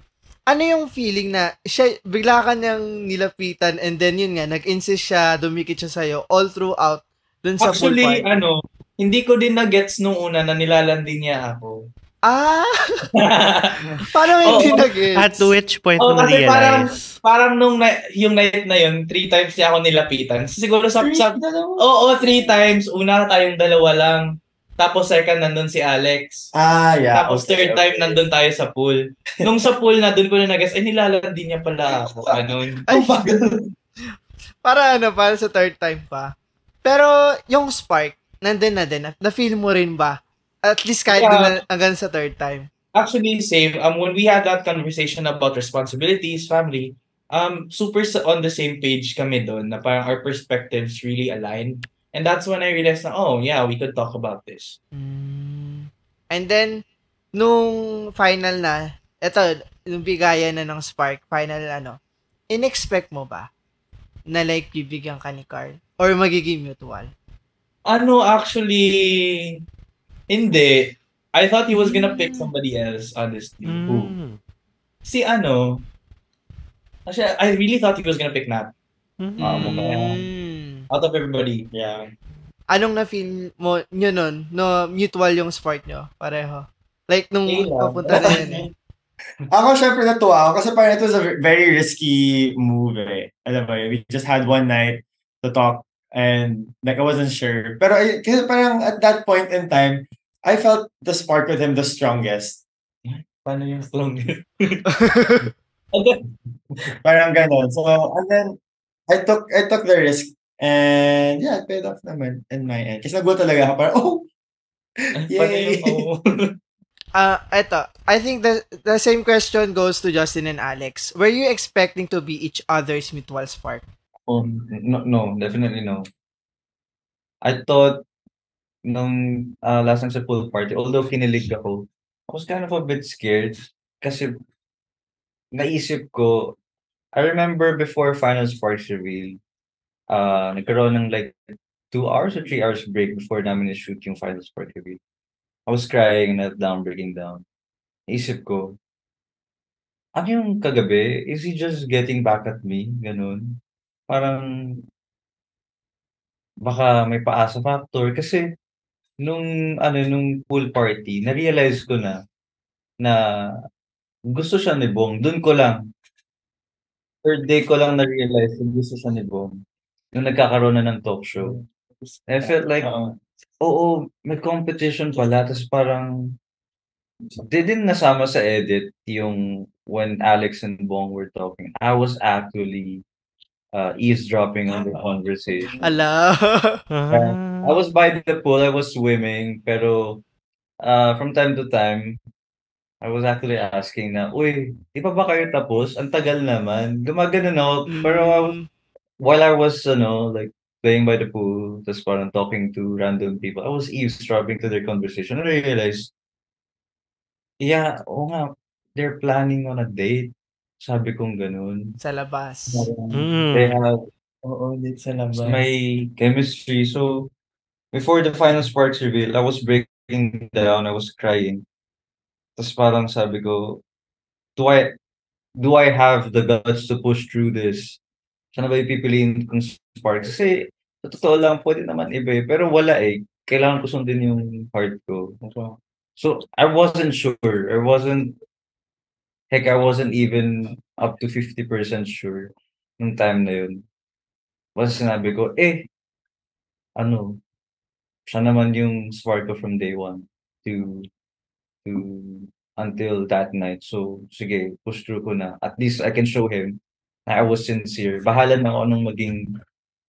ano yung feeling na siya, bigla ka niyang nilapitan and then yun nga, nag-insist siya, dumikit siya sa'yo all throughout dun sa pool Actually, party. ano, hindi ko din na-gets nung una na nilalandi niya ako. Ah! Paano mo hindi Oo. nag-gets? At which point Oo, mo kasi parang, realize? parang nung na, yung night na yun, three times niya ako nilapitan. Siguro sa, sa Oo, three times. Una tayong dalawa lang. Tapos second, nandun si Alex. Ah, yeah. Tapos okay, third time, okay. nandun tayo sa pool. Nung sa pool na, dun ko na nag-guess, eh, nilalandi niya pala ako. Ganun. Ay, para ano, para sa third time pa. Pero yung spark, nandun na din. Na-feel mo rin ba? At least kahit Yeah. dun na, hanggang sa third time. Actually, same. Um, when we had that conversation about responsibilities, family, um, super on the same page kami doon na parang our perspectives really align. And that's when I realized na, oh, yeah, we could talk about this. Mm. And then, nung final na, eto, yung bigayan na ng spark, final ano, in-expect mo ba na like bibigyan ka ni Carl? Or magiging mutual? Ano, actually, hindi. I thought he was gonna pick somebody else, honestly. Who? Mm. Si ano, actually, I really thought he was gonna pick Nat. Mm. Ah, mukhang- Mm. Out of everybody, yeah. Anong na-feel mo nyo nun? No, mutual yung spark nyo? Pareho. Like, nung lang. papunta na yun eh. Ako, syempre, natuwa ako kasi parang it was a very risky move eh. Alam mo yun, we just had one night to talk and like I wasn't sure. Pero ay- kasi parang at that point in time, I felt the spark with him the strongest. Paano yung strongest? And then, Parang ganon. So, and then, I took I took the risk and yeah, it paid off naman in my end. Kasi nagulat talaga ako parang, oh! Yay! Ah, eto. I think the the same question goes to Justin and Alex. Were you expecting to be each other's mutual spark? Oh, no, no, definitely no. I thought nung uh, last time sa pool party, although kinilig ako, I was kind of a bit scared kasi naisip ko, I remember before Final Sparks reveal, uh, nagkaroon ng like two hours or three hours break before namin i-shoot yung Final Spark reveal. I was crying, knelt down, breaking down. Naisip ko, ano yung kagabi? Is he just getting back at me? Ganun. Parang baka may paasa factor kasi nung ano nung pool party na-realize ko na na gusto siya ni Bong. Doon ko lang third day ko lang na-realize na gusto siya ni Bong nung nagkakaroon na ng talk show. I felt like Oo. oo may competition pala tapos parang di din nasama sa edit yung when Alex and Bong were talking. I was actually uh, eavesdropping on the conversation Ala. Ah. I was by the pool, I was swimming, pero uh, from time to time, I was actually asking na, Uy, di pa ba kayo tapos? Ang tagal naman. Gumagano ako. Pero I was- Mm. while I was, ano, like, playing by the pool, tapos parang talking to random people, I was eavesdropping to their conversation. And I realized, yeah, oo nga, they're planning on a date. Sabi kong ganun. sa labas. Mm. They have Oo, dito sa labas. my chemistry. So before the final sparks reveal, I was breaking down, I was crying. Tapos parang sabi ko, do I do I have the guts to push through this? Sana ba ipipiliin kong sparks? Kasi sa totoo lang, pwede naman iba eh. Pero wala eh. Kailangan ko sundin yung heart ko. So I wasn't sure. I wasn't heck, I wasn't even up to 50% sure nung time na yun. Basta sinabi ko, eh, ano, siya naman yung spark ko from day one to to until that night. So, sige, push through ko na. At least I can show him na I was sincere. Bahala na ako anong maging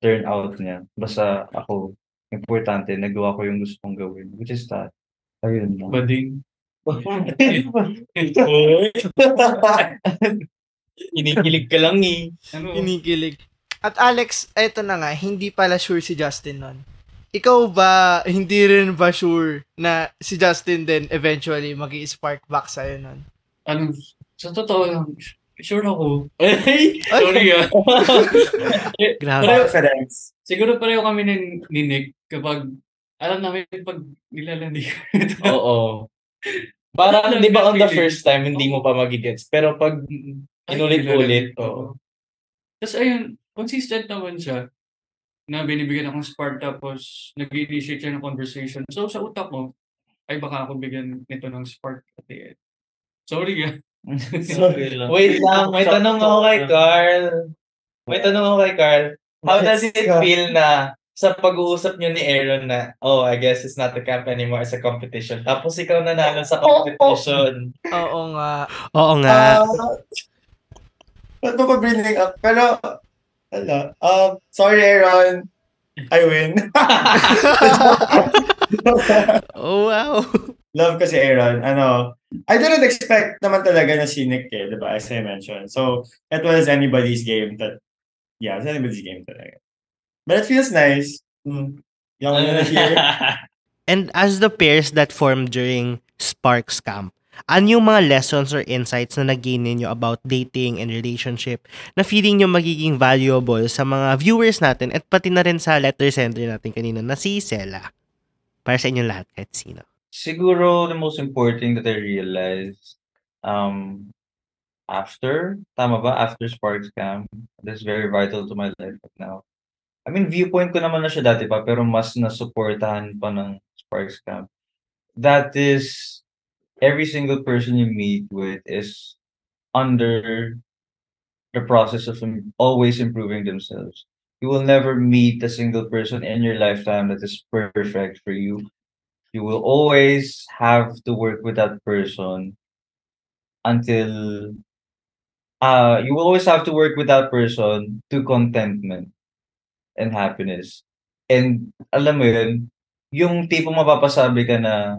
turnout niya. Basta ako, importante, nagawa ko yung gusto kong gawin. Which is that. Ayun lang. Bading. Kinikilig ka lang eh. Ano? Kinikilig. At Alex, eto na nga, hindi pala sure si Justin nun. Ikaw ba, hindi rin ba sure na si Justin din eventually mag spark back sa'yo nun? Ano, sa totoo lang, sure ako. Ay! Sorry ah. Grabe. Confidence. Siguro pareho kami ni, ni Nick kapag alam namin pag nilalandi ko ito. Oo. Parang, di ba on the first time, hindi mo pa magigets. Pero pag inulit-ulit, oo. Tapos ayun, consistent naman siya na binibigyan akong spark tapos nag-initiate siya ng conversation. So sa utak ko, ay baka ako bigyan nito ng spark at the end. Sorry ah. Sorry lang. Wait lang, may tanong ako kay Carl. May tanong ako kay Carl. How does it feel na sa pag-uusap niyo ni Aaron na, oh, I guess it's not a camp anymore, it's a competition. Tapos ikaw nanalo sa competition. Oo nga. Oo nga. Ah, Ba't mo pa bringing up? Pero, ala, um, sorry Aaron. I win. Oh, wow. Love ko si Aaron. Ano, I didn't expect naman talaga na si Nick eh, di ba? As I mentioned. So, it was anybody's game that, yeah, it's anybody's game talaga. But it feels nice. Mm. Yung na here. And as the pairs that formed during Sparks Camp, ano yung mga lessons or insights na nag-gain ninyo about dating and relationship na feeling nyo magiging valuable sa mga viewers natin at pati na rin sa letter sender natin kanina na si Sela? Para sa inyong lahat, kahit sino. Siguro the most important that I realized um after tama ba after Sparks Camp that's very vital to my life right now. I mean viewpoint ko naman na siya dati pa pero mas nasuportahan pa ng Sparks Camp. That is every single person you meet with is under the process of always improving themselves. You will never meet a single person in your lifetime that is perfect for you you will always have to work with that person until uh you will always have to work with that person to contentment and happiness. And alam mo yun, yung tipong mapapasabi ka na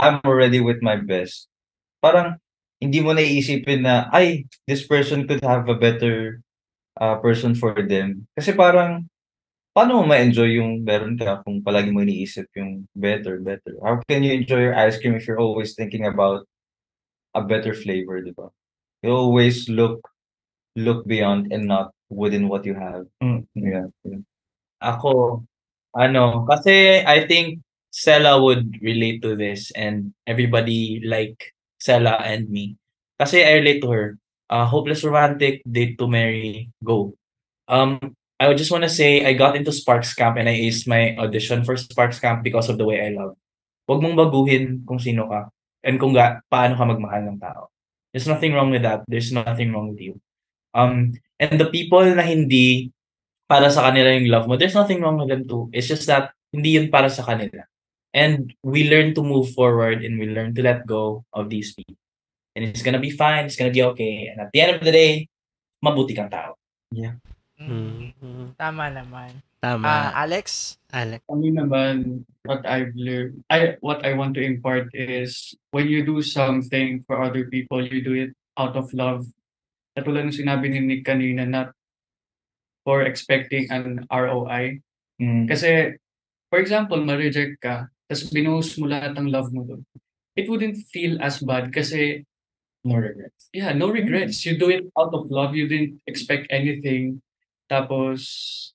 I'm already with my best. Parang hindi mo naiisipin na ay this person could have a better uh, person for them. Kasi parang paano mo ma-enjoy yung meron ka kung palagi mo iniisip yung better, better? How can you enjoy your ice cream if you're always thinking about a better flavor, di ba? You always look look beyond and not within what you have. Mm. Yeah. yeah. Ako, ano, kasi I think Sela would relate to this and everybody like Sela and me. Kasi I relate to her. Uh, hopeless romantic, date to marry, go. Um, I would just want to say I got into Sparks Camp and I aced my audition for Sparks Camp because of the way I love. Huwag mong baguhin kung sino ka and kung ga, paano ka magmahal ng tao. There's nothing wrong with that. There's nothing wrong with you. Um, and the people na hindi para sa kanila yung love mo, there's nothing wrong with them too. It's just that hindi yun para sa kanila. And we learn to move forward and we learn to let go of these people. And it's gonna be fine. It's gonna be okay. And at the end of the day, mabuti kang tao. Mm. Mm. Tama naman. Tama. Ah, Alex? Alex. Kami naman, what I've learned, I, what I want to impart is when you do something for other people, you do it out of love. Katulad ng sinabi ni Nick kanina, not for expecting an ROI. Mm. Kasi, for example, ma-reject ka, tapos binuhos mo lahat ng love mo doon. It wouldn't feel as bad kasi, No regrets. yeah, no regrets. You do it out of love. You didn't expect anything. Tapos,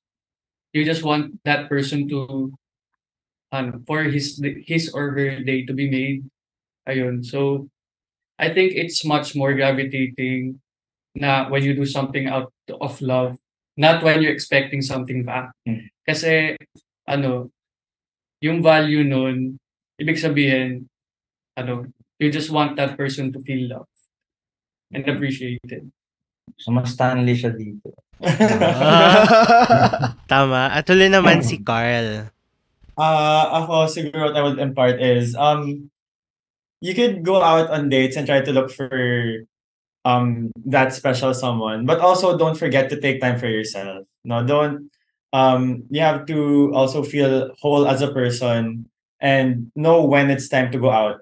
you just want that person to, ano, for his, his or her day to be made. Ayun. So, I think it's much more gravitating na when you do something out of love, not when you're expecting something back. Mm. Kasi, ano, yung value nun, ibig sabihin, ano, you just want that person to feel loved and appreciated. So, mas Stanley siya dito. Ah, tama. At tuloy naman si Carl. Uh, ako siguro what I would impart is um you could go out on dates and try to look for um that special someone, but also don't forget to take time for yourself. No, don't um you have to also feel whole as a person and know when it's time to go out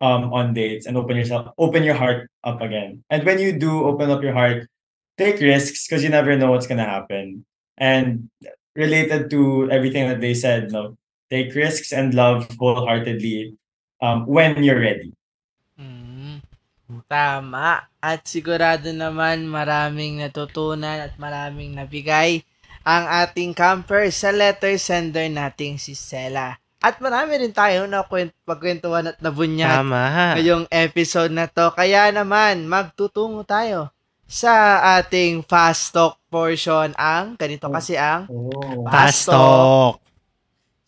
um on dates and open yourself open your heart up again. And when you do open up your heart, take risks because you never know what's gonna happen. And related to everything that they said, no, take risks and love wholeheartedly um, when you're ready. Tama. At sigurado naman maraming natutunan at maraming nabigay ang ating camper sa letter sender nating si Sela. At marami rin tayo na kwent- pagkwentuhan at nabunyag Tama. ngayong episode na to. Kaya naman, magtutungo tayo sa ating fast talk portion ang ganito kasi ang Oh. Fast talk.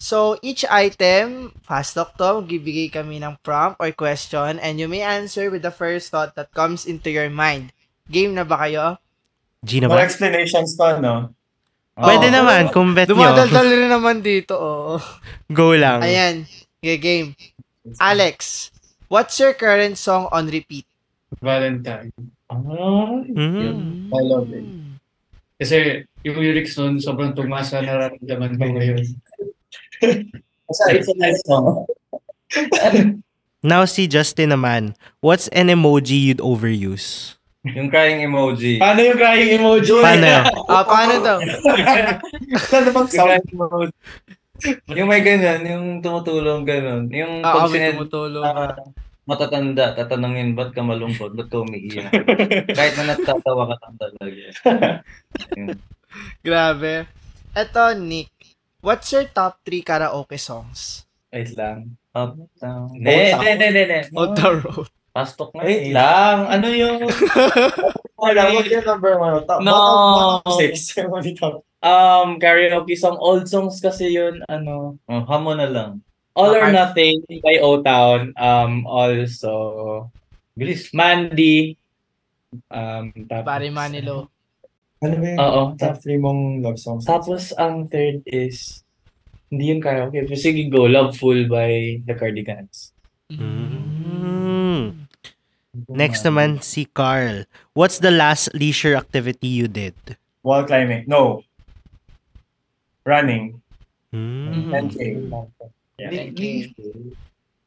So, each item, fast talk to, gibigay kami ng prompt or question and you may answer with the first thought that comes into your mind. Game na ba kayo? Gino No ba? explanations to, no? Pwede Oo. naman, kung bet nyo. Dumadaldal rin naman dito, oo. Go lang. Ayan, okay, game. Alex, what's your current song on repeat? Valentine. Ah, Mm. I love it. Kasi yung lyrics nun, sobrang tumaas na nararamdaman ko ngayon. It's a nice song. Now si Justin naman, what's an emoji you'd overuse? Yung crying emoji. Paano yung crying emoji? Paano yun? Ah, paano daw? Ano bang Yung sound? crying emoji. yung may ganun, yung tumutulong ganun. Yung Ah, pag may sinet- tumutulong. ah, matatanda, tatanungin, ba't ka malungkot? Ba't ka umiiyak? Kahit na natatawa ka lang talaga. Grabe. Eto, Nick. What's your top 3 karaoke songs? Wait lang. Up, down. Ne, ne, ne, ne, ne. On the road. Pastok na Wait lang. Ano yung... Wala, wag yung number one. Top, No. bottom, six. Um, karaoke song. Old songs kasi yun. Ano... Oh, hamo na lang. All or. Nothing by O-Town. Um, also... Bilis. Mandy. Um, tapos, Pare Manilo. Ano ba yung Oo. top three mong love songs? Tapos, ang third is... Hindi yun karaoke. Sige, go. Loveful by The Cardigans. Mm. Next naman si Carl. What's the last leisure activity you did? Wall climbing. No. Running. Mm. 10K. Yeah. Okay.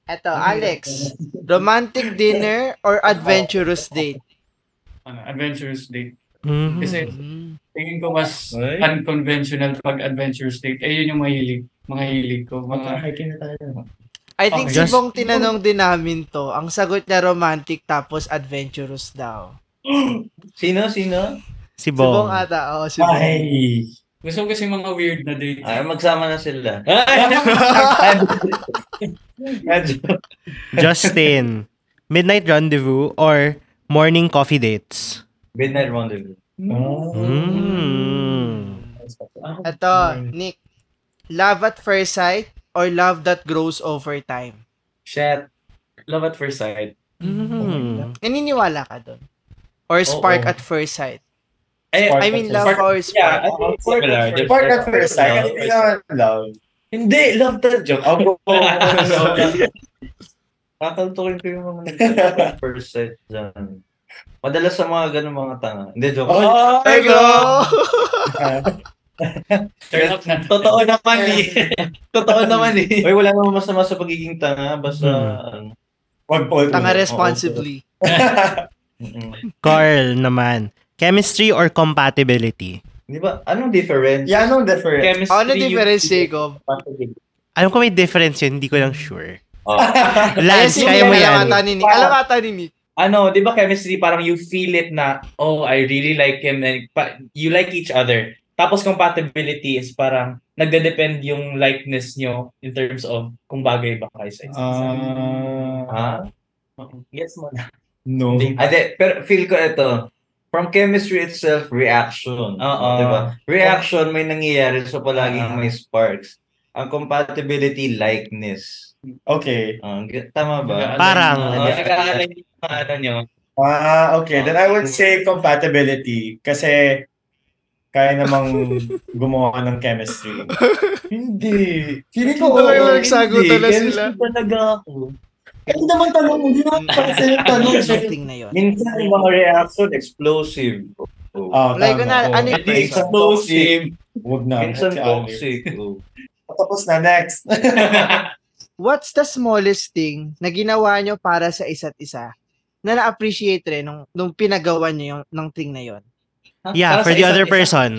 Eto, Alex. Romantic dinner or adventurous date? Ano, adventurous date. Mhm. Kasi Mm. tingin ko mas Ay. unconventional pag adventurous date. Eh, yun yung mahilig. Mga hilig ko. Mga, Hiking na tayo. I think Okay. si Bong tinanong din namin to. Ang sagot niya romantic tapos adventurous daw. Sino? Sino? Si Si Bong Bong. ata, oo, si Bong. Ay. gusto ko kasi mga weird na date. Ay, magsama na sila. Justin. Midnight rendezvous or morning coffee dates? Midnight Rendezvous. Oh. Mm. Eto, Nick. Love at first sight or love that grows over time? Shit. Love at first sight. Mm. Naniniwala ka doon? Or spark Oo. at first sight? Eh, Spark I at mean, love Spark- or yeah, spark? I think it's similar. Spark at first sight. Love Kasi at sight. naman love. Hindi, love that joke. Oh, Kakaltukin ko yung mga first set dyan. Madalas sa mga ganun mga tanga. Hindi, joke. Oh, There you go! Turn up na. Totoo naman eh. Totoo naman eh. Uy, wala namang masama sa pagiging tanga. Basta, ano. Wag po. Tanga responsibly. Carl naman. Chemistry or compatibility? Di ba? Anong difference? Yeah, anong different? Chemistry. Ano difference, Jacob? Alam ko may difference yun, hindi ko lang sure. Oh. Lance, kaya mo alam yan. ata ni Nick. Alam ata ni Nick. Ano, di ba chemistry, parang you feel it na, oh, I really like him and pa- you like each other. Tapos compatibility is parang nagde-depend yung likeness nyo in terms of kung bagay ba kayo sa isa't isa. Ah, Ha? Gets mo na. no. Ade, pero feel ko ito. From chemistry itself, reaction. Oo. Di ba? Reaction, may nangyayari so palaging may sparks. Ang compatibility, likeness. Okay. Ah, g- tama ba? Parang, Oh, yung mga ano nyo. Ah, okay. Then I would say compatibility. Kasi kaya namang gumawa ng chemistry. Hindi. Feeling ko, oo. nagsagutan na Chemistry sila. talaga ako. Hindi naman tanong, hindi naman kasi yung tanong. Na yun. Minsan yung mga reaction, explosive. Oh. Ah, Like, tama. na, Oo. ano yung? Explosive. Huwag na. Minsan toxic. Oh. Tapos na, next. What's the smallest thing na ginawa nyo para sa isa't isa na na-appreciate rin nung, nung pinagawa nyo yung, ng thing na yon? Yeah, Para for the other isa. person.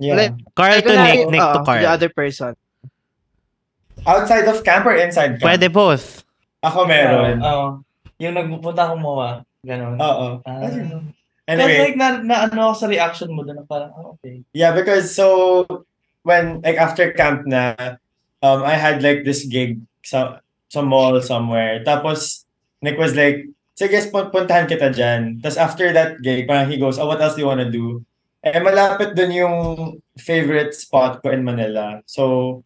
Yeah. Like, Carl to Nick, Nick to oo, Carl. The other person. Outside of camp or inside camp? Pwede both. Ako meron. Oo. yung nagpupunta akong mawa. Ganon. Oo. Ah. Kasi Anyway, like, na, na ano ako sa reaction mo doon, na parang, oh, okay. yeah, because so when like after camp na, um, I had like this gig sa sa mall somewhere. Tapos Nick was like, sige, pun- puntahan kita dyan. Tapos after that gig, parang he goes, oh, what else do you wanna do? Eh, malapit dun yung favorite spot ko in Manila. So,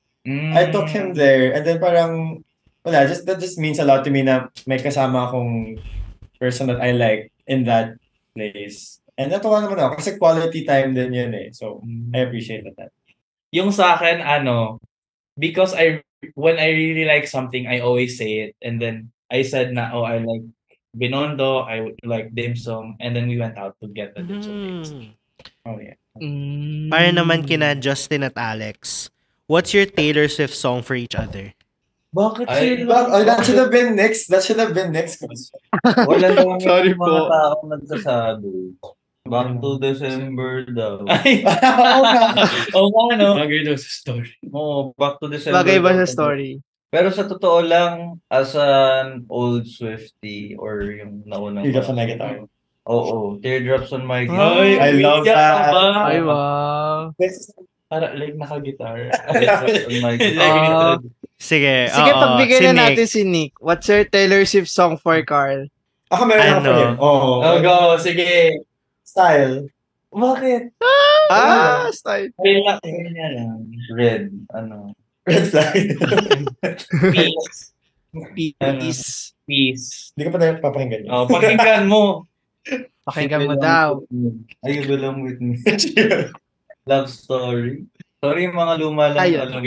I took him there. And then parang, wala, just, that just means a lot to me na may kasama akong person that I like in that place. And natuwa naman ako kasi quality time din yun eh. So, I appreciate that. Yung sa akin, ano, because I, when I really like something, I always say it. And then, I said na, oh, I like Binondo, I would like dim sum, and then we went out to get the dim sum. Mm. Oh yeah. Mm. Para naman kina Justin at Alex, what's your Taylor Swift song for each other? Bakit Ay, sila? Oh, that should have been next. That should have been next question. Wala naman Sorry yung mga po. tao nagsasabi. Back to December daw. Ay, Oo nga. oo nga, no? Bagay daw sa story. Oo, back to December. Bagay ba sa story? Pero sa totoo lang, as an old Swifty or yung naunang... Teardrops on My Guitar. Oo, Teardrops on My Ay, Guitar. I love that. ba? Ay, wow. Para like naka-guitar. Teardrops on My Like, Guitar. Ah. Sige, Sige, oo, pagbigyan si na Nick. natin si Nick. What's your Taylor Swift song for Carl? Ako meron ako yun. Oo. oh, go, sige. Style. Bakit? Ah, style. Kailan kanya lang. Red, ano. Red flag. Peace. Peace. Peace. Hindi ko pa na papakinggan yun. Oh, pakinggan mo. Pakinggan mo daw. Ay, you belong with me. Love story. Sorry, mga luma lang. Ayun. Ano,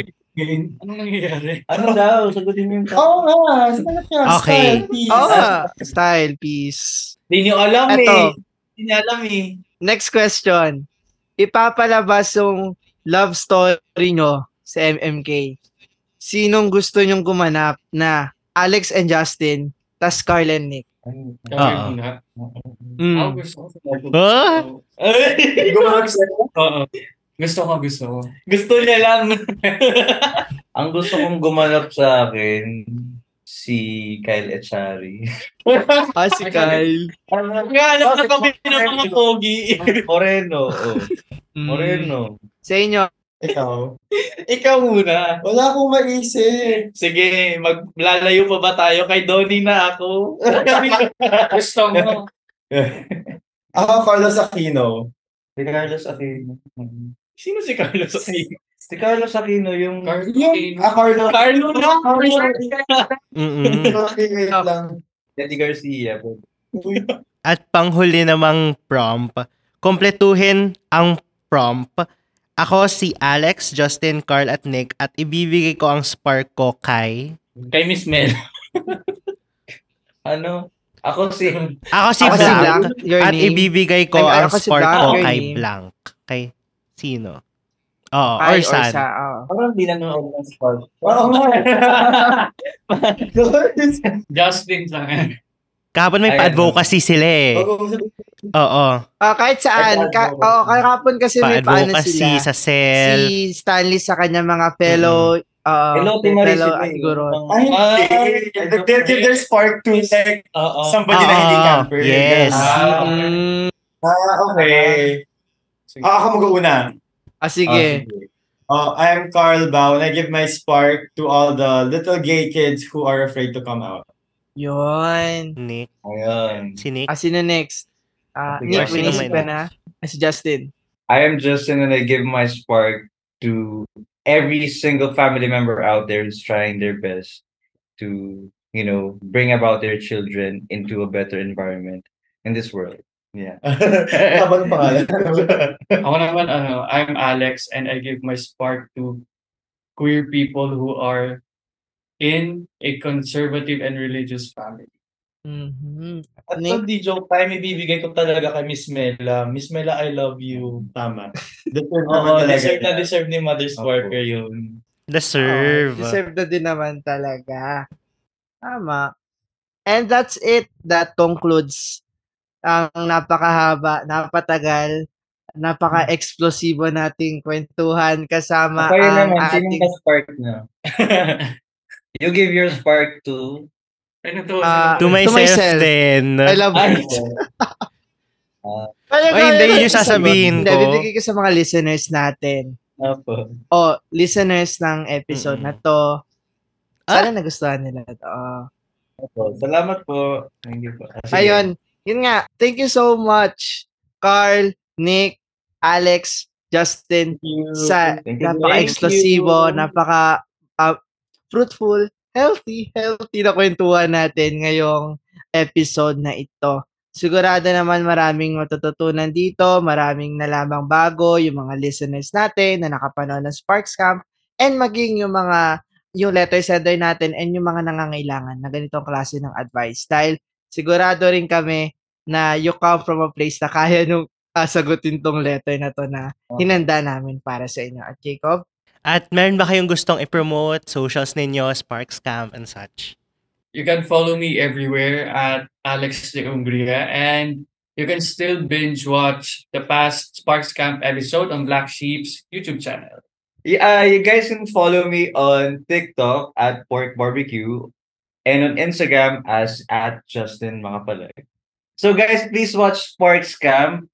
Anong nangyayari? ano daw? Sagutin mo yung Oo nga. Sagot niya. Okay. Style, peace. Oo nga. Style, peace. Hindi nyo alam Eto. eh. Hindi niya alam eh. Next question. Ipapalabas yung love story nyo sa MMK. Sinong gusto nyong gumanap na Alex and Justin, tas Carl and Nick? Muna. Mm. Ako gusto ko. Huh? Gumawa siya. Oo. Gusto ko, gusto ko. Gusto niya lang. Ang gusto kong gumanap sa akin, si Kyle Echari. Ah, si Kyle. Nga, alam na kami ng mga pogi. Moreno, oh. Mm. Moreno. Sa inyo, Ikaw. Ikaw muna. Wala akong maisip. Sige, maglalayo pa ba tayo? Kay Donnie na ako. Gusto mo. Ako, Carlos Aquino. Si Carlos Aquino. Sino si Carlos Aquino? Si Carlos Aquino yung... Carl Yung, ah, Carlos. Carlo na. Mm-mm. Okay, wait lang. Eddie Garcia. At panghuli namang prompt, kompletuhin ang prompt. Ako si Alex, Justin, Carl at Nick at ibibigay ko ang spark ko kay... Kay Miss Mel. Ano? Ako si... Ako si ako si Blanc. Blanc, your At ibibigay ko Ay, ang si spark Blanc, ko kay. Blank. Kay sino? Oo, Kyle or San. Sa, oh. Parang di nanonood ng sport. Oo nga. Justin sa akin. Kahapon may pa-advocacy sila eh. Oo. Ah, kahit saan. Ka, oh, kahapon kasi may paano Pa-advocacy sila. sa cell. Si Stanley sa kanya mga fellow uh, Hello, Timari siguro. Ay, Ah, give their spark to like Oo. somebody na hindi Oo, camper. yes. Ah, Mm, Ah, okay. Ah, ako mag-uuna. Ah, sige. Uh, I'm Carl Bao and I give my spark to all the little gay kids who are afraid to come out. Yun. Nick. Ayan. Si Nick. Ah, sino next? Ah, Sige, Nick, sino may isip ka next? na? Ah, si Justin. I am Justin and I give my spark to every single family member out there who's trying their best to, you know, bring about their children into a better environment in this world. Yeah. Habang pangalan. Ako naman, ano, I'm Alex and I give my spark to queer people who are in a conservative and religious family. Mhm. At Nick? pag di joke time, ibibigay ko talaga kay Miss Mela. Miss Mela, I love you. Tama. Deserve naman talaga deserve na deserve ni Mother Sparker yun. Deserve. Oh, deserve na din naman talaga. Tama. And that's it. That concludes ang napakahaba, napatagal, napaka-explosibo nating kwentuhan kasama Kayo ang naman, sino ating ba spark na? you give your spark to... Ano to? Ah, to to myself, myself. din. I love Ay, it. Ay, hindi, yun yung sasabihin Hindi, ko. bibigay ko sa mga listeners natin. Apo. O, listeners ng episode Mm-mm. na to. Ah? Sana nagustuhan nila to. Apo. Salamat po. Thank you po. Ah. Ayun, yun nga. Thank you so much, Carl, Nick, Alex, Justin, sa you. napaka uh, fruitful, healthy, healthy na kwentuhan natin ngayong episode na ito. Sigurado naman maraming matututunan dito, maraming nalamang bago, yung mga listeners natin na nakapanood ng Sparks Camp, and maging yung mga yung letter sender natin and yung mga nangangailangan na ganitong klase ng advice. Dahil sigurado rin kami na you come from a place na kaya nung sagutin tong letter na to na hinanda namin para sa inyo. At Jacob, At meron ba kayong gustong i-promote socials ninyo, Sparks Camp and such? You can follow me everywhere at Alex de Umbria and you can still binge watch the past Sparks Camp episode on Black Sheep's YouTube channel. Yeah, you guys can follow me on TikTok at Pork Barbecue and on Instagram as at Justin Makapalay. So guys, please watch Sports Camp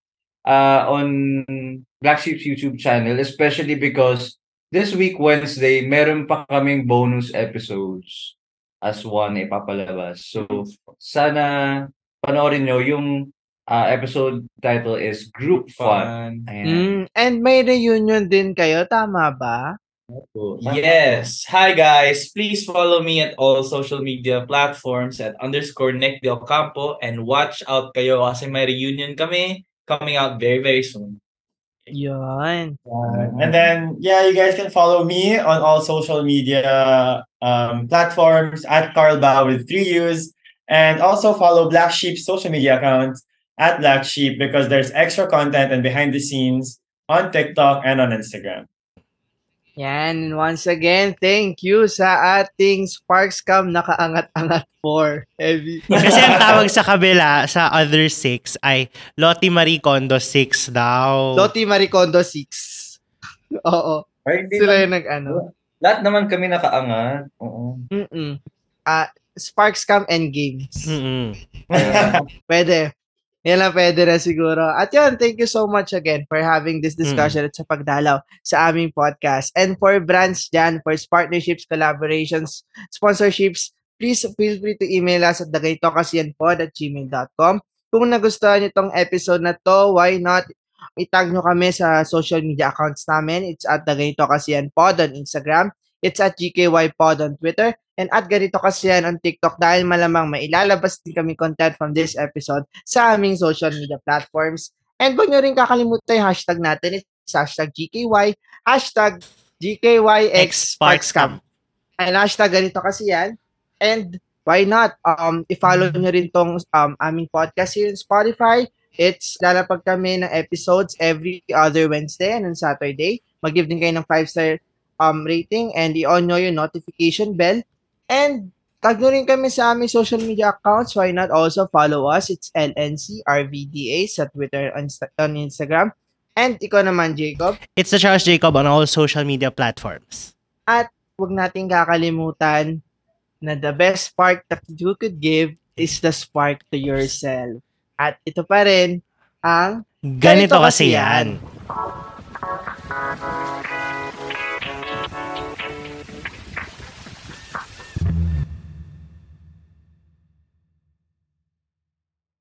uh, on Black Sheep's YouTube channel, especially because this week Wednesday, meron pa kaming bonus episodes as one ipapalabas. So sana panoorin nyo yung uh, episode title is Group Fun. Ayan. mm, and may reunion din kayo, tama ba? Yes. Hi guys. Please follow me at all social media platforms at underscore Nick Del Campo and watch out kayo kasi may reunion kami coming out very very soon. Yun. And then, yeah, you guys can follow me on all social media um, platforms at Carl Bao with three U's. And also follow Black Sheep's social media accounts at Black Sheep because there's extra content and behind the scenes on TikTok and on Instagram. Yan. And once again, thank you sa ating Sparks Cam nakaangat-angat for heavy. Kasi ang tawag sa kabila, sa other six, ay Lottie Marie Kondo 6 daw. Loti Maricondo 6. Oo. Ay, hindi Sila yung nag-ano. lahat naman kami nakaangat. Oo. Mm-mm. Ah, Sparks Cam and Games. Mm-mm. Pwede. Yan lang pwede na siguro. At yun, thank you so much again for having this discussion at sa pagdalaw sa aming podcast. And for brands dyan, for partnerships, collaborations, sponsorships, please feel free to email us at dagaytokasianpod at gmail.com. Kung nagustuhan nyo tong episode na to, why not itag nyo kami sa social media accounts namin. It's at dagaytokasianpod on Instagram. It's at GKYpod on Twitter and at ganito kasi yan on TikTok dahil malamang mailalabas din kami content from this episode sa aming social media platforms. And huwag nyo rin kakalimutan yung hashtag natin. It's hashtag GKY, hashtag GKYXSparksCam. And hashtag ganito kasi yan. And why not? Um, i-follow nyo rin tong um, aming podcast here in Spotify. It's lalapag kami ng episodes every other Wednesday and on Saturday. Mag-give din kayo ng 5-star um, rating and i-on nyo yung notification bell And tag nyo rin kami sa aming social media accounts. Why not also follow us? It's LNC RVDA sa Twitter and on Instagram. And ikaw naman, Jacob. It's the Charles Jacob on all social media platforms. Huwag nating kakalimutan na the best spark that you could give is the spark to yourself. At ito pa rin ang Ganito Ganito kasi yan. yan.